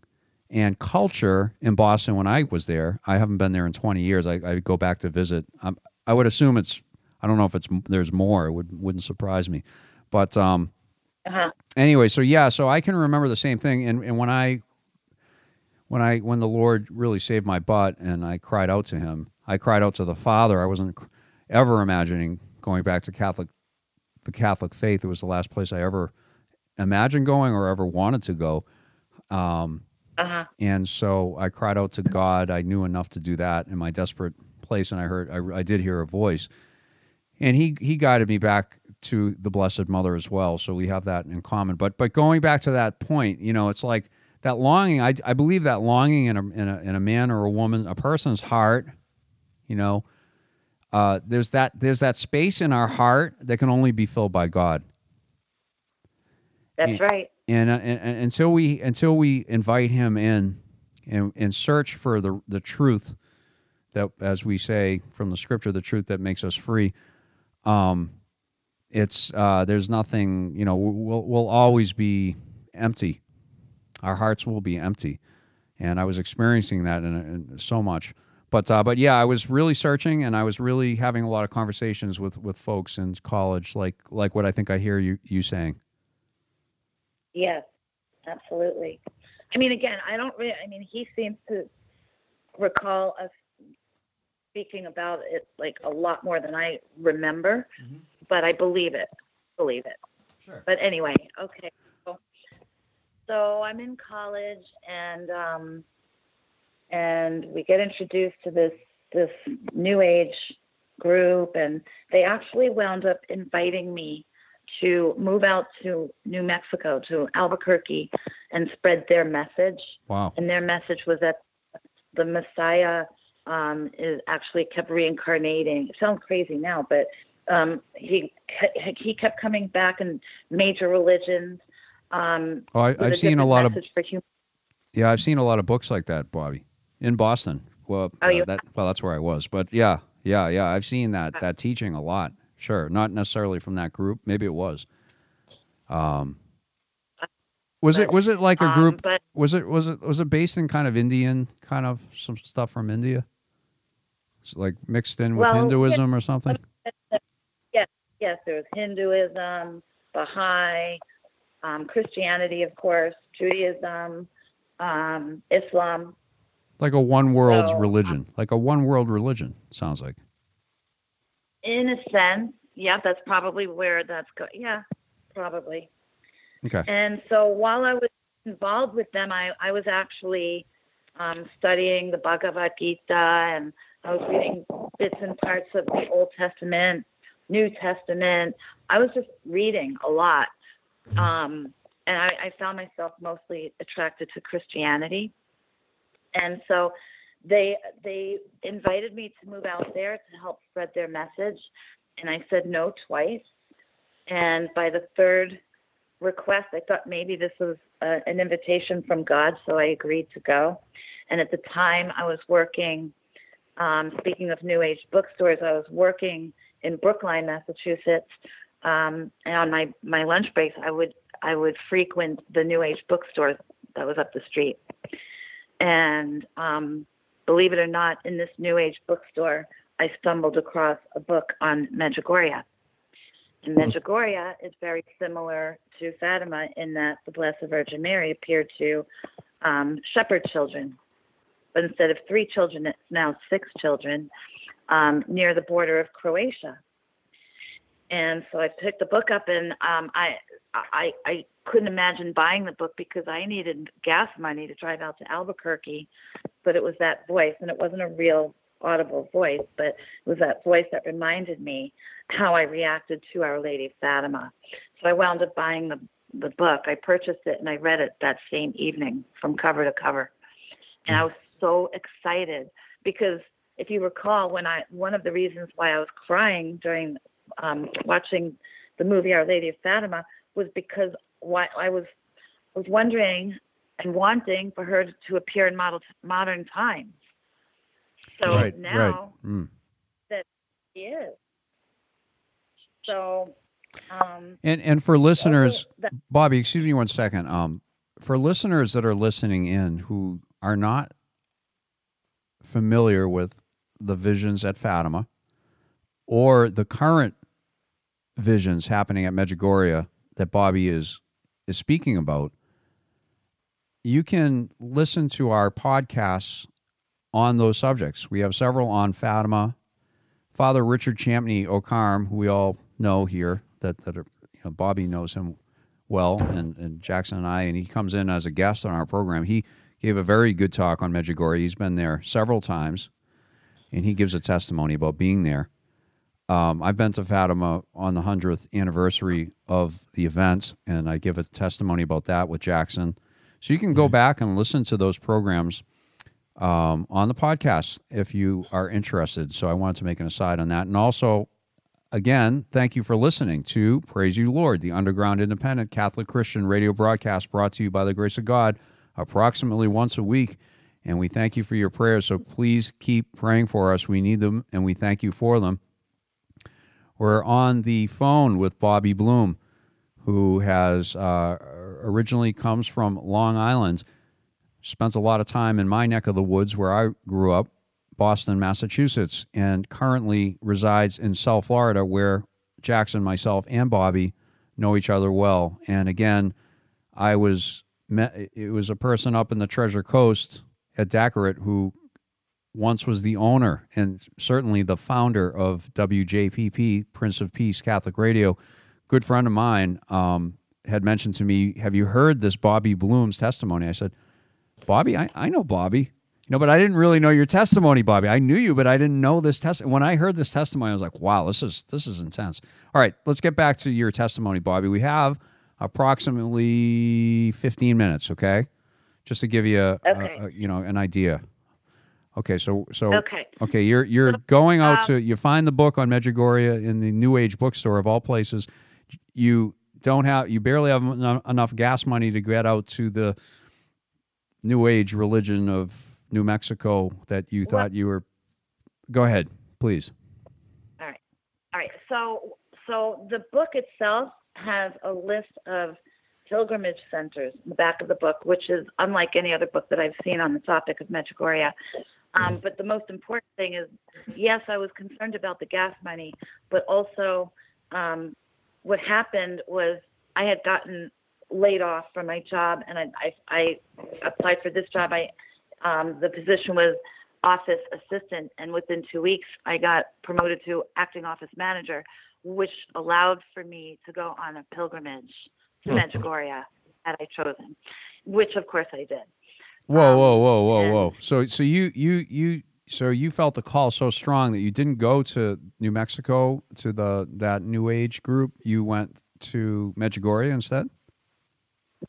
[SPEAKER 1] and culture in Boston when I was there. I haven't been there in 20 years. I, I go back to visit. Um, I would assume it's. I don't know if it's there's more. It would wouldn't surprise me, but um,
[SPEAKER 3] Uh-huh.
[SPEAKER 1] anyway, so yeah, so I can remember the same thing. And, and when I, when I, when the Lord really saved my butt and I cried out to him, I cried out to the Father. I wasn't ever imagining going back to Catholic, the Catholic faith. It was the last place I ever imagined going or ever wanted to go. Um,
[SPEAKER 3] Uh-huh.
[SPEAKER 1] and so I cried out to God. I knew enough to do that in my desperate place, and I heard, I, I did hear a voice, and he he guided me back to the Blessed Mother as well. So we have that in common. But but going back to that point, you know, it's like that longing. I I believe that longing in a in a in a man or a woman, a person's heart, you know. Uh, there's that there's that space in our heart that can only be filled by God.
[SPEAKER 3] That's
[SPEAKER 1] Yeah.
[SPEAKER 3] right.
[SPEAKER 1] and, uh, and, and until we until we invite him in and, and search for the the truth that as we say from the scripture the truth that makes us free um it's uh there's nothing you know we'll we'll always be empty our hearts will be empty and i was experiencing that in, in so much but uh, but yeah, I was really searching, and I was really having a lot of conversations with, with folks in college, like like what I think I hear you you saying.
[SPEAKER 3] Yes, absolutely. I mean, again, I don't really, I mean, he seems to recall us speaking about it like a lot more than I remember, but I believe it. Believe it.
[SPEAKER 1] Sure.
[SPEAKER 3] But anyway, okay. So, so I'm in college and um and we get introduced to this this new age group and they actually wound up inviting me to move out to New Mexico to Albuquerque and spread their message
[SPEAKER 1] Wow.
[SPEAKER 3] and their message was that the Messiah um, is actually kept reincarnating. It sounds crazy now, but um, he he kept coming back in major religions. Um,
[SPEAKER 1] Oh, I, I've seen a lot of
[SPEAKER 3] message for human.
[SPEAKER 1] yeah, I've seen a lot of books like that, Bobby, in Boston. Well,
[SPEAKER 3] Oh,
[SPEAKER 1] uh, that well, that's where I was, but yeah, yeah, yeah, I've seen that that teaching a lot. Sure, not necessarily from that group. Maybe it was. Um, was it was it like a
[SPEAKER 3] um,
[SPEAKER 1] group?
[SPEAKER 3] but-
[SPEAKER 1] was it was it was it based in kind of Indian kind of some stuff from India? It's like mixed in with
[SPEAKER 3] Well,
[SPEAKER 1] Hinduism or something.
[SPEAKER 3] Yes, yes, there was Hinduism, Baha'i, um, Christianity, of course, Judaism, um, Islam.
[SPEAKER 1] Like a one world
[SPEAKER 3] So,
[SPEAKER 1] religion. Like a one world religion. Sounds like.
[SPEAKER 3] In a sense, yeah, that's probably where that's going. Yeah, probably.
[SPEAKER 1] Okay.
[SPEAKER 3] And so while I was involved with them, I, I was actually um, studying the Bhagavad Gita and I was reading bits and parts of the Old Testament, New Testament. I was just reading a lot. Um, and I, I found myself mostly attracted to Christianity. And so they they invited me to move out there to help spread their message. And I said no twice. And by the third request. I thought maybe this was uh, an invitation from God, so I agreed to go. And at the time, I was working. Um, speaking of New Age bookstores, I was working in Brookline, Massachusetts, um, and on my my lunch breaks, I would I would frequent the New Age bookstore that was up the street. And um, believe it or not, in this New Age bookstore, I stumbled across a book on Medjugorje. And Medjugorje is very similar to Fatima in that the Blessed Virgin Mary appeared to um, shepherd children. But instead of three children, it's now six children um, near the border of Croatia. And so I picked the book up, and um, I, I, I couldn't imagine buying the book because I needed gas money to drive out to Albuquerque. But it was that voice, and it wasn't a real audible voice, but it was that voice that reminded me how I reacted to Our Lady of Fatima. So I wound up buying the the book. I purchased it and I read it that same evening from cover to cover. And I was so excited because if you recall when I one of the reasons why I was crying during um, watching the movie Our Lady of Fatima was because why I was was wondering and wanting for her to appear in model, modern times. So
[SPEAKER 1] right.
[SPEAKER 3] now
[SPEAKER 1] right. Mm.
[SPEAKER 3] she is. So, um,
[SPEAKER 1] And and for listeners,
[SPEAKER 3] that-
[SPEAKER 1] Bobby, excuse me one second. Um, for listeners that are listening in who are not familiar with the visions at Fatima or the current visions happening at Medjugorje that Bobby is is speaking about, you can listen to our podcasts on those subjects. We have several on Fatima. Father Richard Champney O.Carm, who we all know here, that that are, you know, Bobby knows him well, and, and Jackson and I, and he comes in as a guest on our program. He gave a very good talk on Medjugorje. He's been there several times, and he gives a testimony about being there. Um, I've been to Fatima on the hundredth anniversary of the event, and I give a testimony about that with Jackson. So you can go back and listen to those programs um, on the podcast if you are interested. So I wanted to make an aside on that, and also again, thank you for listening to Praise You Lord, the underground independent Catholic Christian radio broadcast brought to you by the grace of God approximately once a week. And we thank you for your prayers. So please keep praying for us. We need them and we thank you for them. We're on the phone with Bobby Bloom, who has uh, originally comes from Long Island, spends a lot of time in my neck of the woods where I grew up, Boston, Massachusetts, and currently resides in South Florida, where Jackson, myself, and Bobby know each other well. And again, I was met. It was a person up in the Treasure Coast at Daccarat who once was the owner and certainly the founder of WJPP, Prince of Peace Catholic Radio. Good friend of mine um, had mentioned to me, "Have you heard this Bobby Bloom's testimony?" I said, "Bobby, I, I know Bobby." You know, but I didn't really know your testimony, Bobby. I knew you, but I didn't know this test. When I heard this testimony, I was like, "Wow, this is this is intense." All right, let's get back to your testimony, Bobby. We have approximately fifteen minutes, okay, just to give you a,
[SPEAKER 3] Okay.
[SPEAKER 1] a- a- you know an idea. Okay, so so
[SPEAKER 3] Okay.
[SPEAKER 1] okay, you're you're going out um, to you find the book on Medjugorje in the New Age bookstore of all places. You don't have you barely have eno- enough gas money to get out to the New Age religion of New Mexico that you thought you were. Go ahead, please.
[SPEAKER 3] All right. All right. So, so the book itself has a list of pilgrimage centers in the back of the book, which is unlike any other book that I've seen on the topic of Medjugorje. Um, but the most important thing is, yes, I was concerned about the gas money, but also um, what happened was I had gotten laid off from my job, and I, I, I applied for this job. I um, the position was office assistant, and within two weeks, I got promoted to acting office manager, which allowed for me to go on a pilgrimage to Medjugorje had I chosen, which of course I did.
[SPEAKER 1] Whoa,
[SPEAKER 3] Um,
[SPEAKER 1] whoa, whoa, whoa,
[SPEAKER 3] and-
[SPEAKER 1] whoa! So, so you, you, you, so you felt the call so strong that you didn't go to New Mexico to the that New Age group. You went to Medjugorje instead.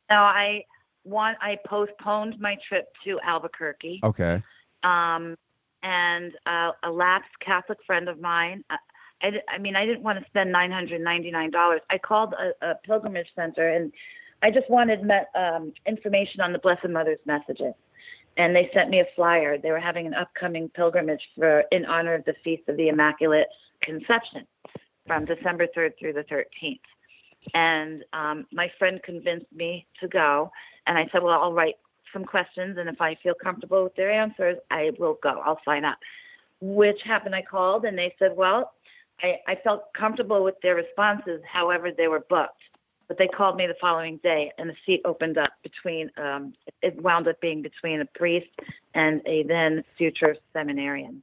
[SPEAKER 3] No, I want I postponed my trip to Albuquerque.
[SPEAKER 1] Okay.
[SPEAKER 3] um, and uh, a lapsed Catholic friend of mine. I, I, I mean, I didn't want to spend nine hundred ninety nine dollars. I called a, a pilgrimage center, and I just wanted me, um, information on the Blessed Mother's messages. And they sent me a flyer. They were having an upcoming pilgrimage for in honor of the feast of the Immaculate Conception from December third through the thirteenth. And um, my friend convinced me to go, and I said, "Well, I'll write some questions, and if I feel comfortable with their answers, I will go. I'll sign up. Which happened, I called and they said, well, I, I felt comfortable with their responses. However, they were booked. But they called me the following day and the seat opened up between, um, it wound up being between a priest and a then future seminarian.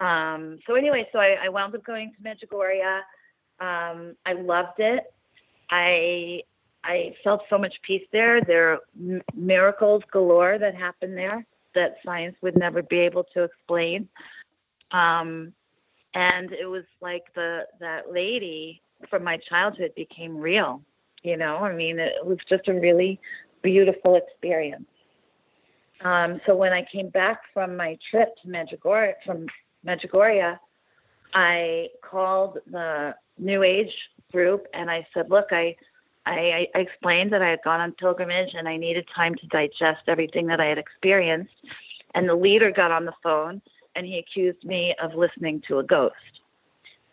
[SPEAKER 3] Um, so anyway, so I, I wound up going to Medjugorje. Um, I loved it. I I felt so much peace there. There are m- miracles galore that happen there that science would never be able to explain. Um, and it was like the that lady from my childhood became real. You know, I mean, it was just a really beautiful experience. Um, so when I came back from my trip to Medjugorje, from Medjugorje, I called the New Age group and I said, "Look, I." I, I explained that I had gone on pilgrimage and I needed time to digest everything that I had experienced. And the leader got on the phone and he accused me of listening to a ghost.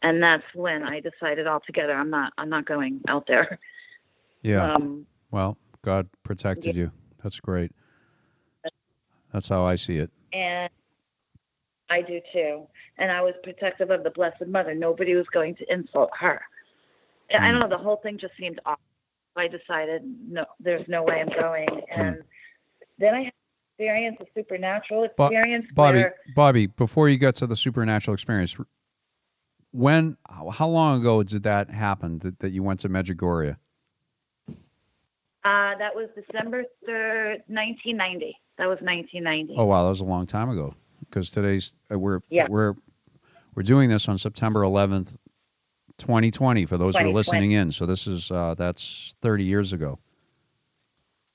[SPEAKER 3] And that's when I decided altogether I'm not I'm not going out there.
[SPEAKER 1] Yeah.
[SPEAKER 3] Um,
[SPEAKER 1] well, God protected you. That's great. That's how I see it.
[SPEAKER 3] and I do too. And I was protective of the Blessed Mother. Nobody was going to insult her. I don't know. The whole thing just seemed off. I decided no, there's no way I'm going. And then I had experience a supernatural
[SPEAKER 1] Bo-
[SPEAKER 3] experience
[SPEAKER 1] Bobby,
[SPEAKER 3] where
[SPEAKER 1] Bobby, before you get to the supernatural experience, when, how long ago did that happen that, that you went to Medjugorje?
[SPEAKER 3] Uh, that was December third, 1990. That was 1990.
[SPEAKER 1] Oh wow, that was a long time ago. Because today's uh, we're
[SPEAKER 3] Yeah.
[SPEAKER 1] we're we're doing this on September 11th, 2020. For those who are listening in, so this is uh, that's 30 years ago.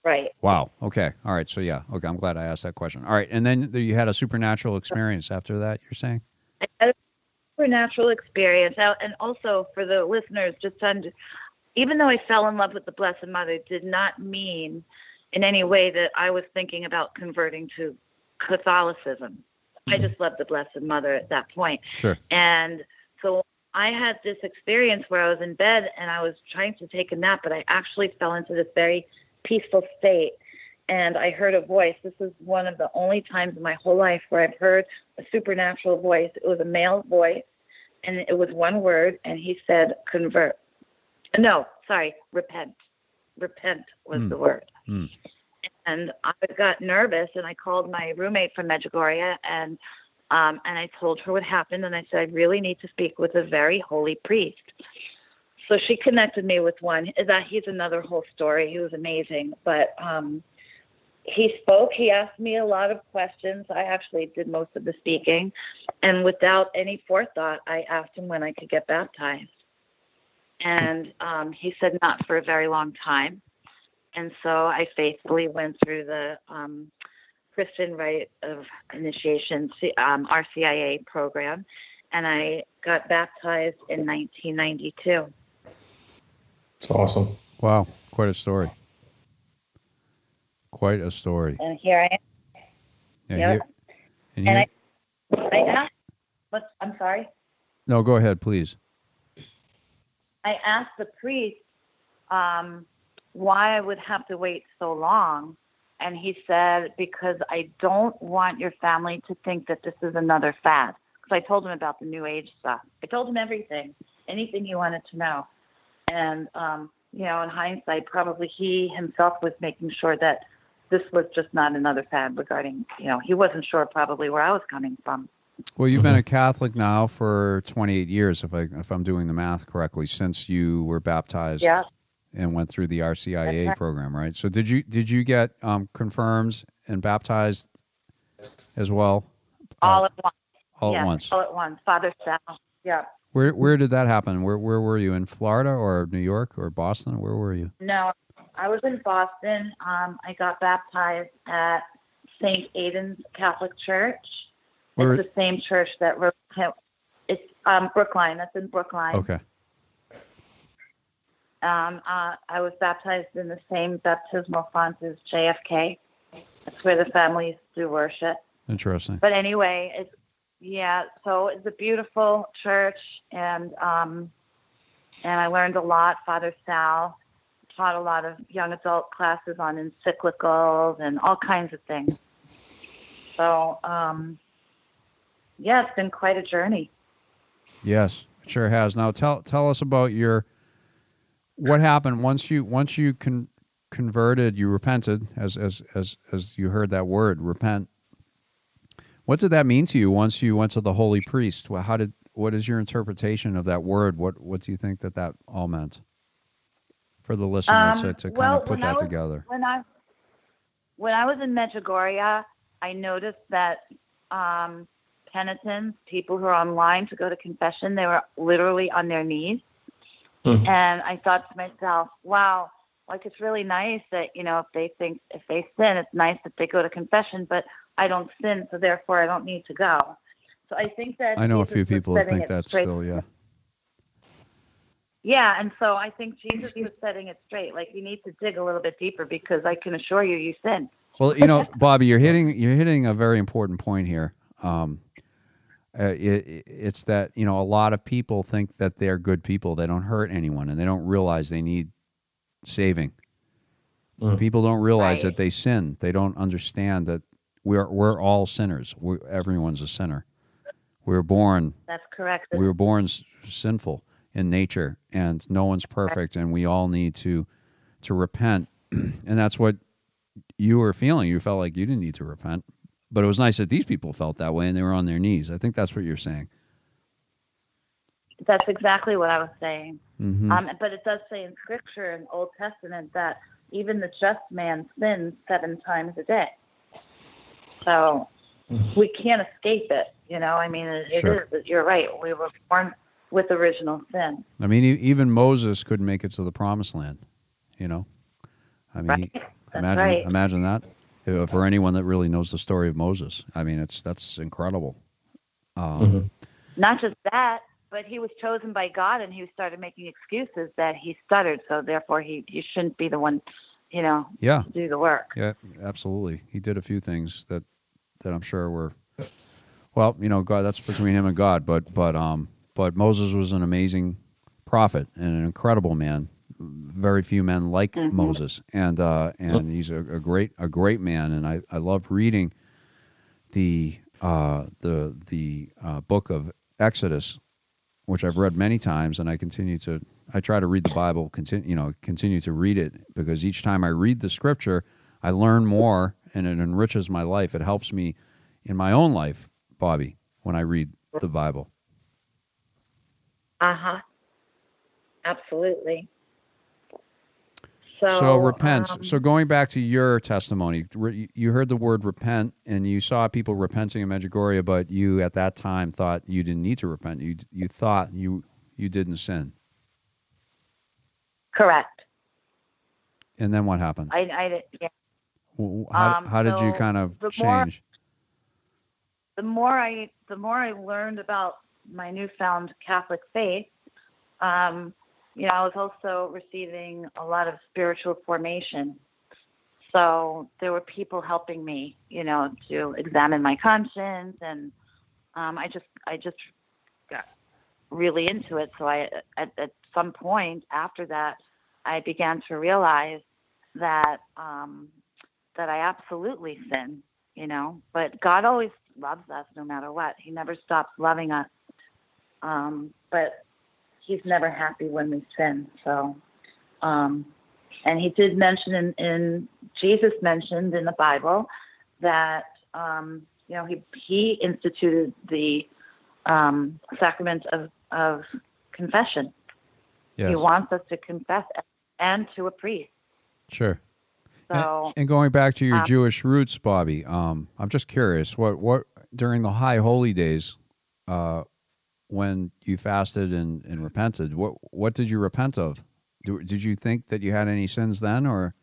[SPEAKER 3] Right.
[SPEAKER 1] Wow. Okay. All right. So yeah. Okay. I'm glad I asked that question. All right. And then you had a supernatural experience after that. You're saying?
[SPEAKER 3] I had a supernatural experience. And also for the listeners, just to even though I fell in love with the Blessed Mother, did not mean in any way that I was thinking about converting to Catholicism. I mm-hmm. just loved the Blessed Mother at that point.
[SPEAKER 1] Sure.
[SPEAKER 3] And so I had this experience where I was in bed and I was trying to take a nap, but I actually fell into this very peaceful state. And I heard a voice. This is one of the only times in my whole life where I've heard a supernatural voice. It was a male voice, and it was one word, and he said, convert. No, sorry, repent. Repent was
[SPEAKER 1] Mm.
[SPEAKER 3] the word.
[SPEAKER 1] Mm.
[SPEAKER 3] And I got nervous, and I called my roommate from Medjugorje, and um, and I told her what happened, and I said I really need to speak with a very holy priest. So she connected me with one. That he's another whole story. He was amazing, but um, he spoke. He asked me a lot of questions. I actually did most of the speaking, and without any forethought, I asked him when I could get baptized, and um, he said not for a very long time. And so I faithfully went through the um, Christian Rite of Initiation C- um, RCIA program, and I got baptized in 1992.
[SPEAKER 2] It's awesome.
[SPEAKER 1] Wow, quite a story. Quite a story.
[SPEAKER 3] And here I am.
[SPEAKER 1] Yeah,
[SPEAKER 3] Yep.
[SPEAKER 1] here- and
[SPEAKER 3] And
[SPEAKER 1] here-
[SPEAKER 3] I, I asked, what, I'm sorry.
[SPEAKER 1] no, go ahead, please.
[SPEAKER 3] I asked the priest um, why I would have to wait so long. And he said, because I don't want your family to think that this is another fad. Because I told him about the New Age stuff. I told him everything, anything he wanted to know. And, um, you know, in hindsight, probably he himself was making sure that this was just not another fad regarding, you know, he wasn't sure probably where I was coming from.
[SPEAKER 1] Well, you've been a Catholic now for 28 years, if I if I'm doing the math correctly, since you were baptized
[SPEAKER 3] Yeah.
[SPEAKER 1] and went through the RCIA
[SPEAKER 3] right.
[SPEAKER 1] program, right? So did you did you get um, confirmed and baptized as well?
[SPEAKER 3] All at once.
[SPEAKER 1] all
[SPEAKER 3] yes,
[SPEAKER 1] at once.
[SPEAKER 3] All at once. Father Sal. Yeah.
[SPEAKER 1] Where where did that happen? Where where were you in Florida or New York or Boston? Where were you?
[SPEAKER 3] No, I was in Boston. Um, I got baptized at St. Aidan's Catholic Church.
[SPEAKER 1] Where-
[SPEAKER 3] it's the same church that wrote him. It's um, Brookline. That's in Brookline.
[SPEAKER 1] Okay.
[SPEAKER 3] Um, uh, I was baptized in the same baptismal font as JFK. That's where the families do worship.
[SPEAKER 1] Interesting.
[SPEAKER 3] But anyway, it's yeah. So it's a beautiful church, and um, and I learned a lot. Father Sal taught a lot of young adult classes on encyclicals and all kinds of things. So um, yeah, it's been quite a journey.
[SPEAKER 1] Yes, it sure has. Now tell tell us about your what happened once you once you con- converted, you repented as as as as you heard that word, repent. What did that mean to you once you went to the holy priest? Well, how did what is your interpretation of that word? What what do you think that that all meant for the listener
[SPEAKER 3] Um,
[SPEAKER 1] to, to kind
[SPEAKER 3] well,
[SPEAKER 1] of put that
[SPEAKER 3] was-
[SPEAKER 1] together?
[SPEAKER 3] When I when I was in Medjugorje, I noticed that um, penitents, people who are online to go to confession, they were literally on their knees.
[SPEAKER 2] Hmm.
[SPEAKER 3] And I thought to myself, wow, like it's really nice that you know if they think if they sin, it's nice that they go to confession, but I don't sin, so therefore I don't need to go. So I think that
[SPEAKER 1] I know a few people that think that still, yeah.
[SPEAKER 3] yeah, and so I think Jesus was setting it straight. Like you need to dig a little bit deeper because I can assure you, you sin.
[SPEAKER 1] Well, you know, Bobby, you're hitting you're hitting a very important point here. Um, uh, it, it's that you know a lot of people think that they're good people. They don't hurt anyone, and they don't realize they need saving.
[SPEAKER 2] Mm.
[SPEAKER 1] People don't realize
[SPEAKER 3] Right.
[SPEAKER 1] that they sin. They don't understand that we're we're all sinners. We're, everyone's a sinner. We were born
[SPEAKER 3] That's correct.
[SPEAKER 1] we were born s- sinful in nature, and no one's perfect, and we all need to to repent. and that's what you were feeling. You felt like you didn't need to repent, but it was nice that these people felt that way, and they were on their knees. I think that's what you're saying.
[SPEAKER 3] That's exactly what I was saying.
[SPEAKER 1] hmm
[SPEAKER 3] Um, but it does say in Scripture in Old Testament that even the just man sins seven times a day. So we can't escape it. You know, I mean, it, it
[SPEAKER 1] Sure.
[SPEAKER 3] is. You're right. We were born with original sin.
[SPEAKER 1] I mean, even Moses couldn't make it to the promised land. You know, I mean,
[SPEAKER 3] Right.
[SPEAKER 1] imagine
[SPEAKER 3] right.
[SPEAKER 1] imagine that Uh, for anyone that really knows the story of Moses. I mean, it's that's incredible. Um,
[SPEAKER 2] Mhm.
[SPEAKER 3] Not just that, but he was chosen by God, and he started making excuses that he stuttered. So therefore, he he shouldn't be the one, you know,
[SPEAKER 1] Yeah,
[SPEAKER 3] to do the work.
[SPEAKER 1] Yeah, absolutely. He did a few things that that I'm sure were well, you know, God that's between him and God, but but um but Moses was an amazing prophet and an incredible man. Very few men like Moses. And uh and he's a, a great a great man and I I love reading the uh the the uh, book of Exodus which I've read many times, and I continue to. I try to read the Bible, continue, you know, continue to read it because each time I read the Scripture, I learn more, and it enriches my life. It helps me in my own life, Bobby, when I read the Bible.
[SPEAKER 3] Uh huh. Absolutely. So,
[SPEAKER 1] So repent.
[SPEAKER 3] um,
[SPEAKER 1] so going back to your testimony, re- you heard the word repent, and you saw people repenting in Medjugorje, but you at that time thought you didn't need to repent. You you thought you you didn't sin,
[SPEAKER 3] correct.
[SPEAKER 1] and then what happened?
[SPEAKER 3] I, I, yeah.
[SPEAKER 1] How,
[SPEAKER 3] um,
[SPEAKER 1] how did you kind of
[SPEAKER 3] the more-
[SPEAKER 1] change?
[SPEAKER 3] the more I the more I learned about my newfound Catholic faith, um, you know, I was also receiving a lot of spiritual formation. So there were people helping me, you know, to examine my conscience, and um, I just I just got really into it. So I at, at some point after that, I began to realize that um, that I absolutely sin, you know. But God always loves us no matter what. He never stops loving us. Um, but He's never happy when we sin. So, um, and He did mention in, in Jesus mentioned in the Bible that um, you know He He instituted the um, sacrament of of confession.
[SPEAKER 1] Yes,
[SPEAKER 3] He wants us to confess and to a priest.
[SPEAKER 1] sure. And-
[SPEAKER 3] So.
[SPEAKER 1] And going back to your
[SPEAKER 3] Um,
[SPEAKER 1] Jewish roots, Bobby, um, I'm just curious what what during the high holy days, uh, when you fasted and, and repented, what what did you repent of? Do, did you think that you had any sins then, or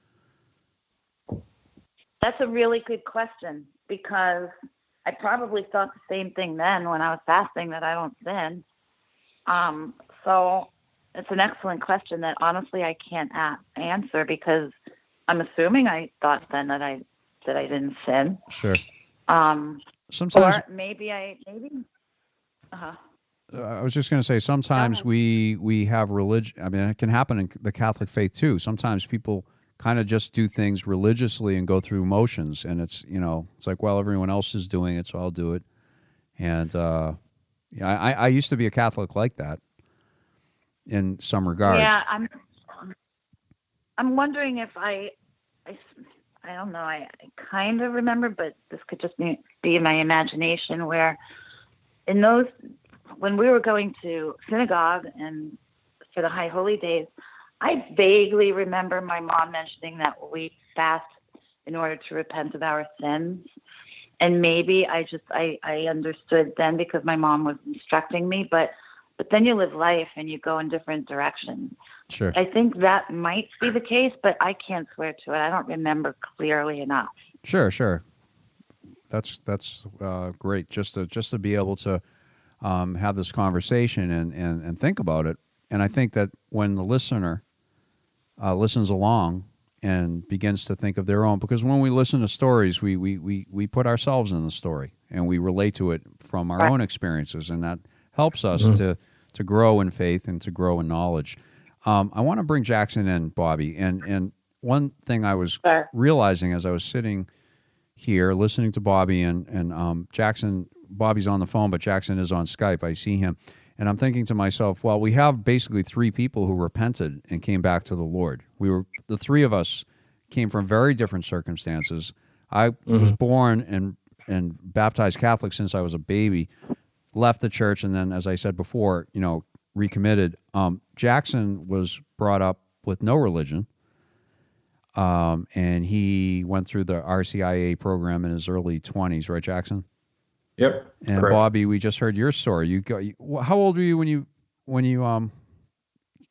[SPEAKER 3] That's a really good question because I probably thought the same thing then when I was fasting that I don't sin. Um, so it's an excellent question that honestly I can't a- answer because I'm assuming I thought then that I that I didn't sin.
[SPEAKER 1] sure?
[SPEAKER 3] Um,
[SPEAKER 1] Sometimes
[SPEAKER 3] or maybe I maybe. Uh-huh.
[SPEAKER 1] Uh, I was just going to say sometimes we we have religion. I mean, it can happen in the Catholic faith too. Sometimes people kind of just do things religiously and go through motions, and it's you know it's like well everyone else is doing it, so I'll do it. And uh, yeah, I, I used to be a Catholic like that in some regards.
[SPEAKER 3] Yeah, I'm. I'm wondering if I, I, I don't know. I, I kind of remember, but this could just be, be my imagination. Where, in those, when we were going to synagogue and for the High Holy Days, I vaguely remember my mom mentioning that we fast in order to repent of our sins. And maybe I just I, I understood then because my mom was instructing me, but but then you live life and you go in different directions.
[SPEAKER 1] Sure.
[SPEAKER 3] I think that might be the case, but I can't swear to it. I don't remember clearly enough.
[SPEAKER 1] Sure, sure. That's that's uh, great. Just to just to be able to um, have this conversation and, and and think about it. And I think that when the listener uh, listens along and begins to think of their own, because when we listen to stories, we we we we put ourselves in the story and we relate to it from our own experiences, and that helps us to to grow in faith and to grow in knowledge. Um, I want to bring Jackson in, Bobby, and and one thing I was realizing as I was sitting here listening to Bobby and and um, Jackson. Bobby's on the phone, but Jackson is on Skype. I see him, and I'm thinking to myself, well, we have basically three people who repented and came back to the Lord. We were the three of us came from very different circumstances. I was born and and baptized Catholic since I was a baby. Left the church, and then, as I said before, you know, recommitted. Um, Jackson was brought up with no religion um, and he went through the RCIA program in his early 20s, right, Jackson?
[SPEAKER 2] Yep.
[SPEAKER 1] And
[SPEAKER 2] correct.
[SPEAKER 1] Bobby, we just heard your story. You go. You, how old were you when you when you um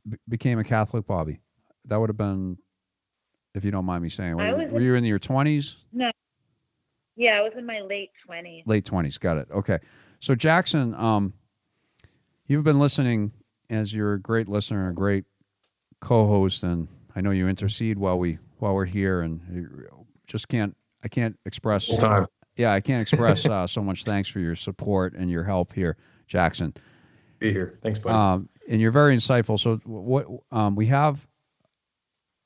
[SPEAKER 1] b- became a Catholic, Bobby? That would have been, if you don't mind me saying, were,
[SPEAKER 3] was
[SPEAKER 1] were
[SPEAKER 3] in-
[SPEAKER 1] you in your 20s,
[SPEAKER 3] No. Yeah, I was in my late twenties.
[SPEAKER 1] late 20s? Got it. Okay. So Jackson, um, you've been listening as you're a great listener, and a great co-host, and I know you intercede while we while we're here, and just can't I can't express
[SPEAKER 2] Full time.
[SPEAKER 1] Yeah, I can't express uh, so much thanks for your support and your help here, Jackson.
[SPEAKER 2] Be here. Thanks, buddy.
[SPEAKER 1] Um, and you're very insightful. So what um, we have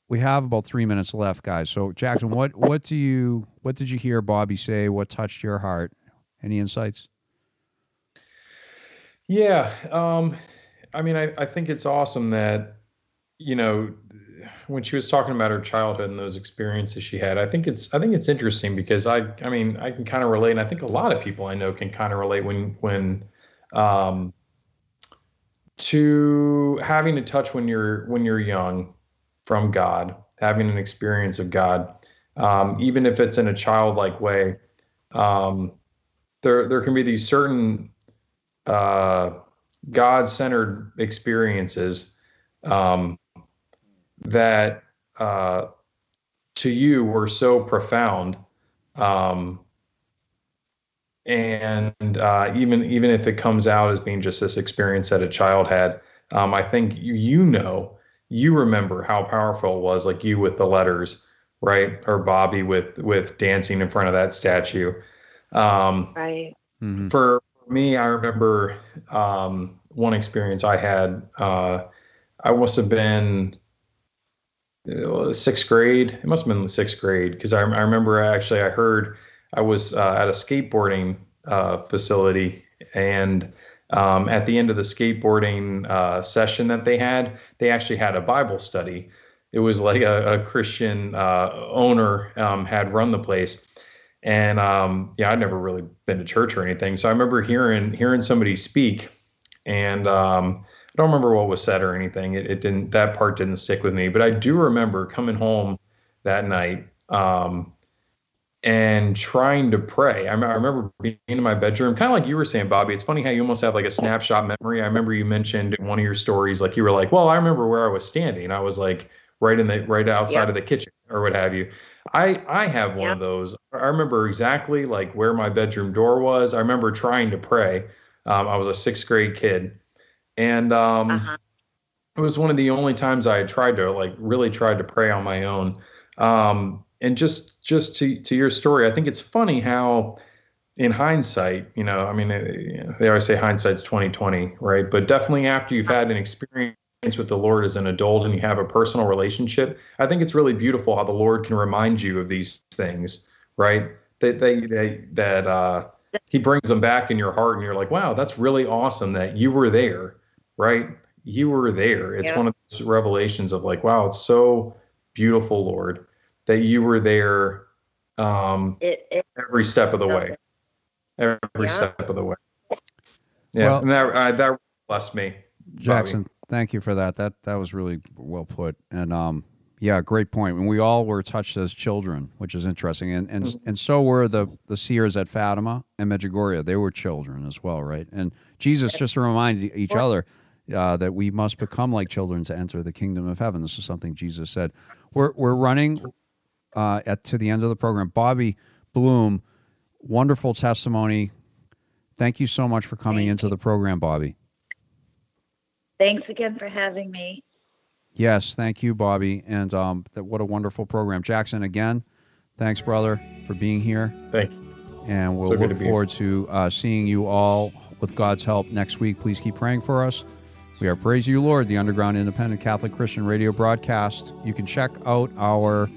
[SPEAKER 1] we have about three minutes left, guys. So Jackson, what what do you what did you hear Bobby say? What touched your heart? Any insights?
[SPEAKER 2] Yeah. Um, I mean, I, I think it's awesome that, you know, when she was talking about her childhood and those experiences she had, I think it's I think it's interesting because I I mean I can kind of relate, and I think a lot of people I know can kind of relate when when um, to having a touch when you're when you're young from God, having an experience of God, um, even if it's in a childlike way. Um, there there can be these certain uh, God-centered experiences um, that uh, to you were so profound. Um, and uh, even even if it comes out as being just this experience that a child had, um, I think you, you know you remember how powerful it was, like you with the letters, right? Or Bobby with with dancing in front of that statue. Um,
[SPEAKER 3] Right.
[SPEAKER 1] Mhm.
[SPEAKER 2] for me, I remember um, one experience I had. Uh, I must have been sixth grade. It must have been the sixth grade because I, I remember actually I heard I was uh, at a skateboarding uh, facility and. Um, at the end of the skateboarding uh, session that they had, they actually had a Bible study. It was like a, a Christian uh, owner um, had run the place, and um, yeah, I'd never really been to church or anything. So I remember hearing hearing somebody speak, and um, I don't remember what was said or anything. It, it didn't that part didn't stick with me, but I do remember coming home that night um, and trying to pray. I, I remember being in my bedroom, kind of like you were saying, Bobby. It's funny how you almost have like a snapshot memory. I remember you mentioned in one of your stories, like you were like, "Well, I remember where I was standing. I was like right in the right outside
[SPEAKER 3] Yeah.
[SPEAKER 2] of the kitchen or what have you." I I have one
[SPEAKER 3] Yeah.
[SPEAKER 2] of those. I remember exactly like where my bedroom door was. I remember trying to pray. Um, I was a sixth grade kid, and um,
[SPEAKER 3] Uh-huh.
[SPEAKER 2] it was one of the only times I had tried to like really tried to pray on my own. Um, and just just to to your story, I think it's funny how, in hindsight, you know, I mean, eh, they always say hindsight's twenty twenty, right? But definitely after you've had an experience with the Lord as an adult and you have a personal relationship, I think it's really beautiful how the Lord can remind you of these things, right? That they, they that uh, He brings them back in your heart, and you're like, wow, that's really awesome that you were there, right? You were there. It's
[SPEAKER 3] Yeah.
[SPEAKER 2] one of those revelations of like, wow, it's so beautiful, Lord, that you were there um,
[SPEAKER 3] It, it
[SPEAKER 2] every step of the way, every
[SPEAKER 3] Yeah.
[SPEAKER 2] step of the way. Yeah,
[SPEAKER 1] Well-
[SPEAKER 2] and that uh, that blessed me, Bobby.
[SPEAKER 1] Jackson, thank you for that. That that was really well put. And um, yeah, great point. And we all were touched as children, which is interesting. And and and so were the the seers at Fatima and Medjugorje. They were children as well, right? And Jesus just reminded each other. Uh, that we must become like children to enter the kingdom of heaven. This is something Jesus said. We're we're running uh, at to the end of the program. Bobby Bloom, wonderful testimony. Thank you so much for coming into the program, Bobby.
[SPEAKER 3] thanks again for having me.
[SPEAKER 1] Yes, thank you, Bobby, and um, that, what a wonderful program, Jackson. Again, thanks, brother, for being here,
[SPEAKER 2] Thank you.
[SPEAKER 1] and we'll
[SPEAKER 2] So
[SPEAKER 1] look
[SPEAKER 2] to
[SPEAKER 1] forward to uh, seeing you all with God's help next week. Please keep praying for us. We are Praise You, Lord, the underground independent Catholic Christian radio broadcast. You can check out our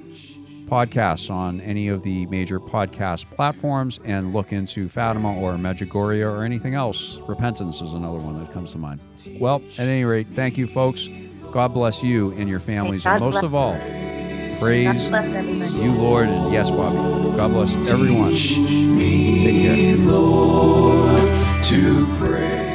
[SPEAKER 1] podcasts on any of the major podcast platforms and look into Fatima or Medjugorje or anything else. Repentance is another one that comes to mind. Well, at any rate, thank you, folks. God bless you and your families, and most of all, praise you, Lord, and yes, Bobby. God bless everyone.
[SPEAKER 4] Teach me,
[SPEAKER 1] Take care.
[SPEAKER 4] Lord, to pray.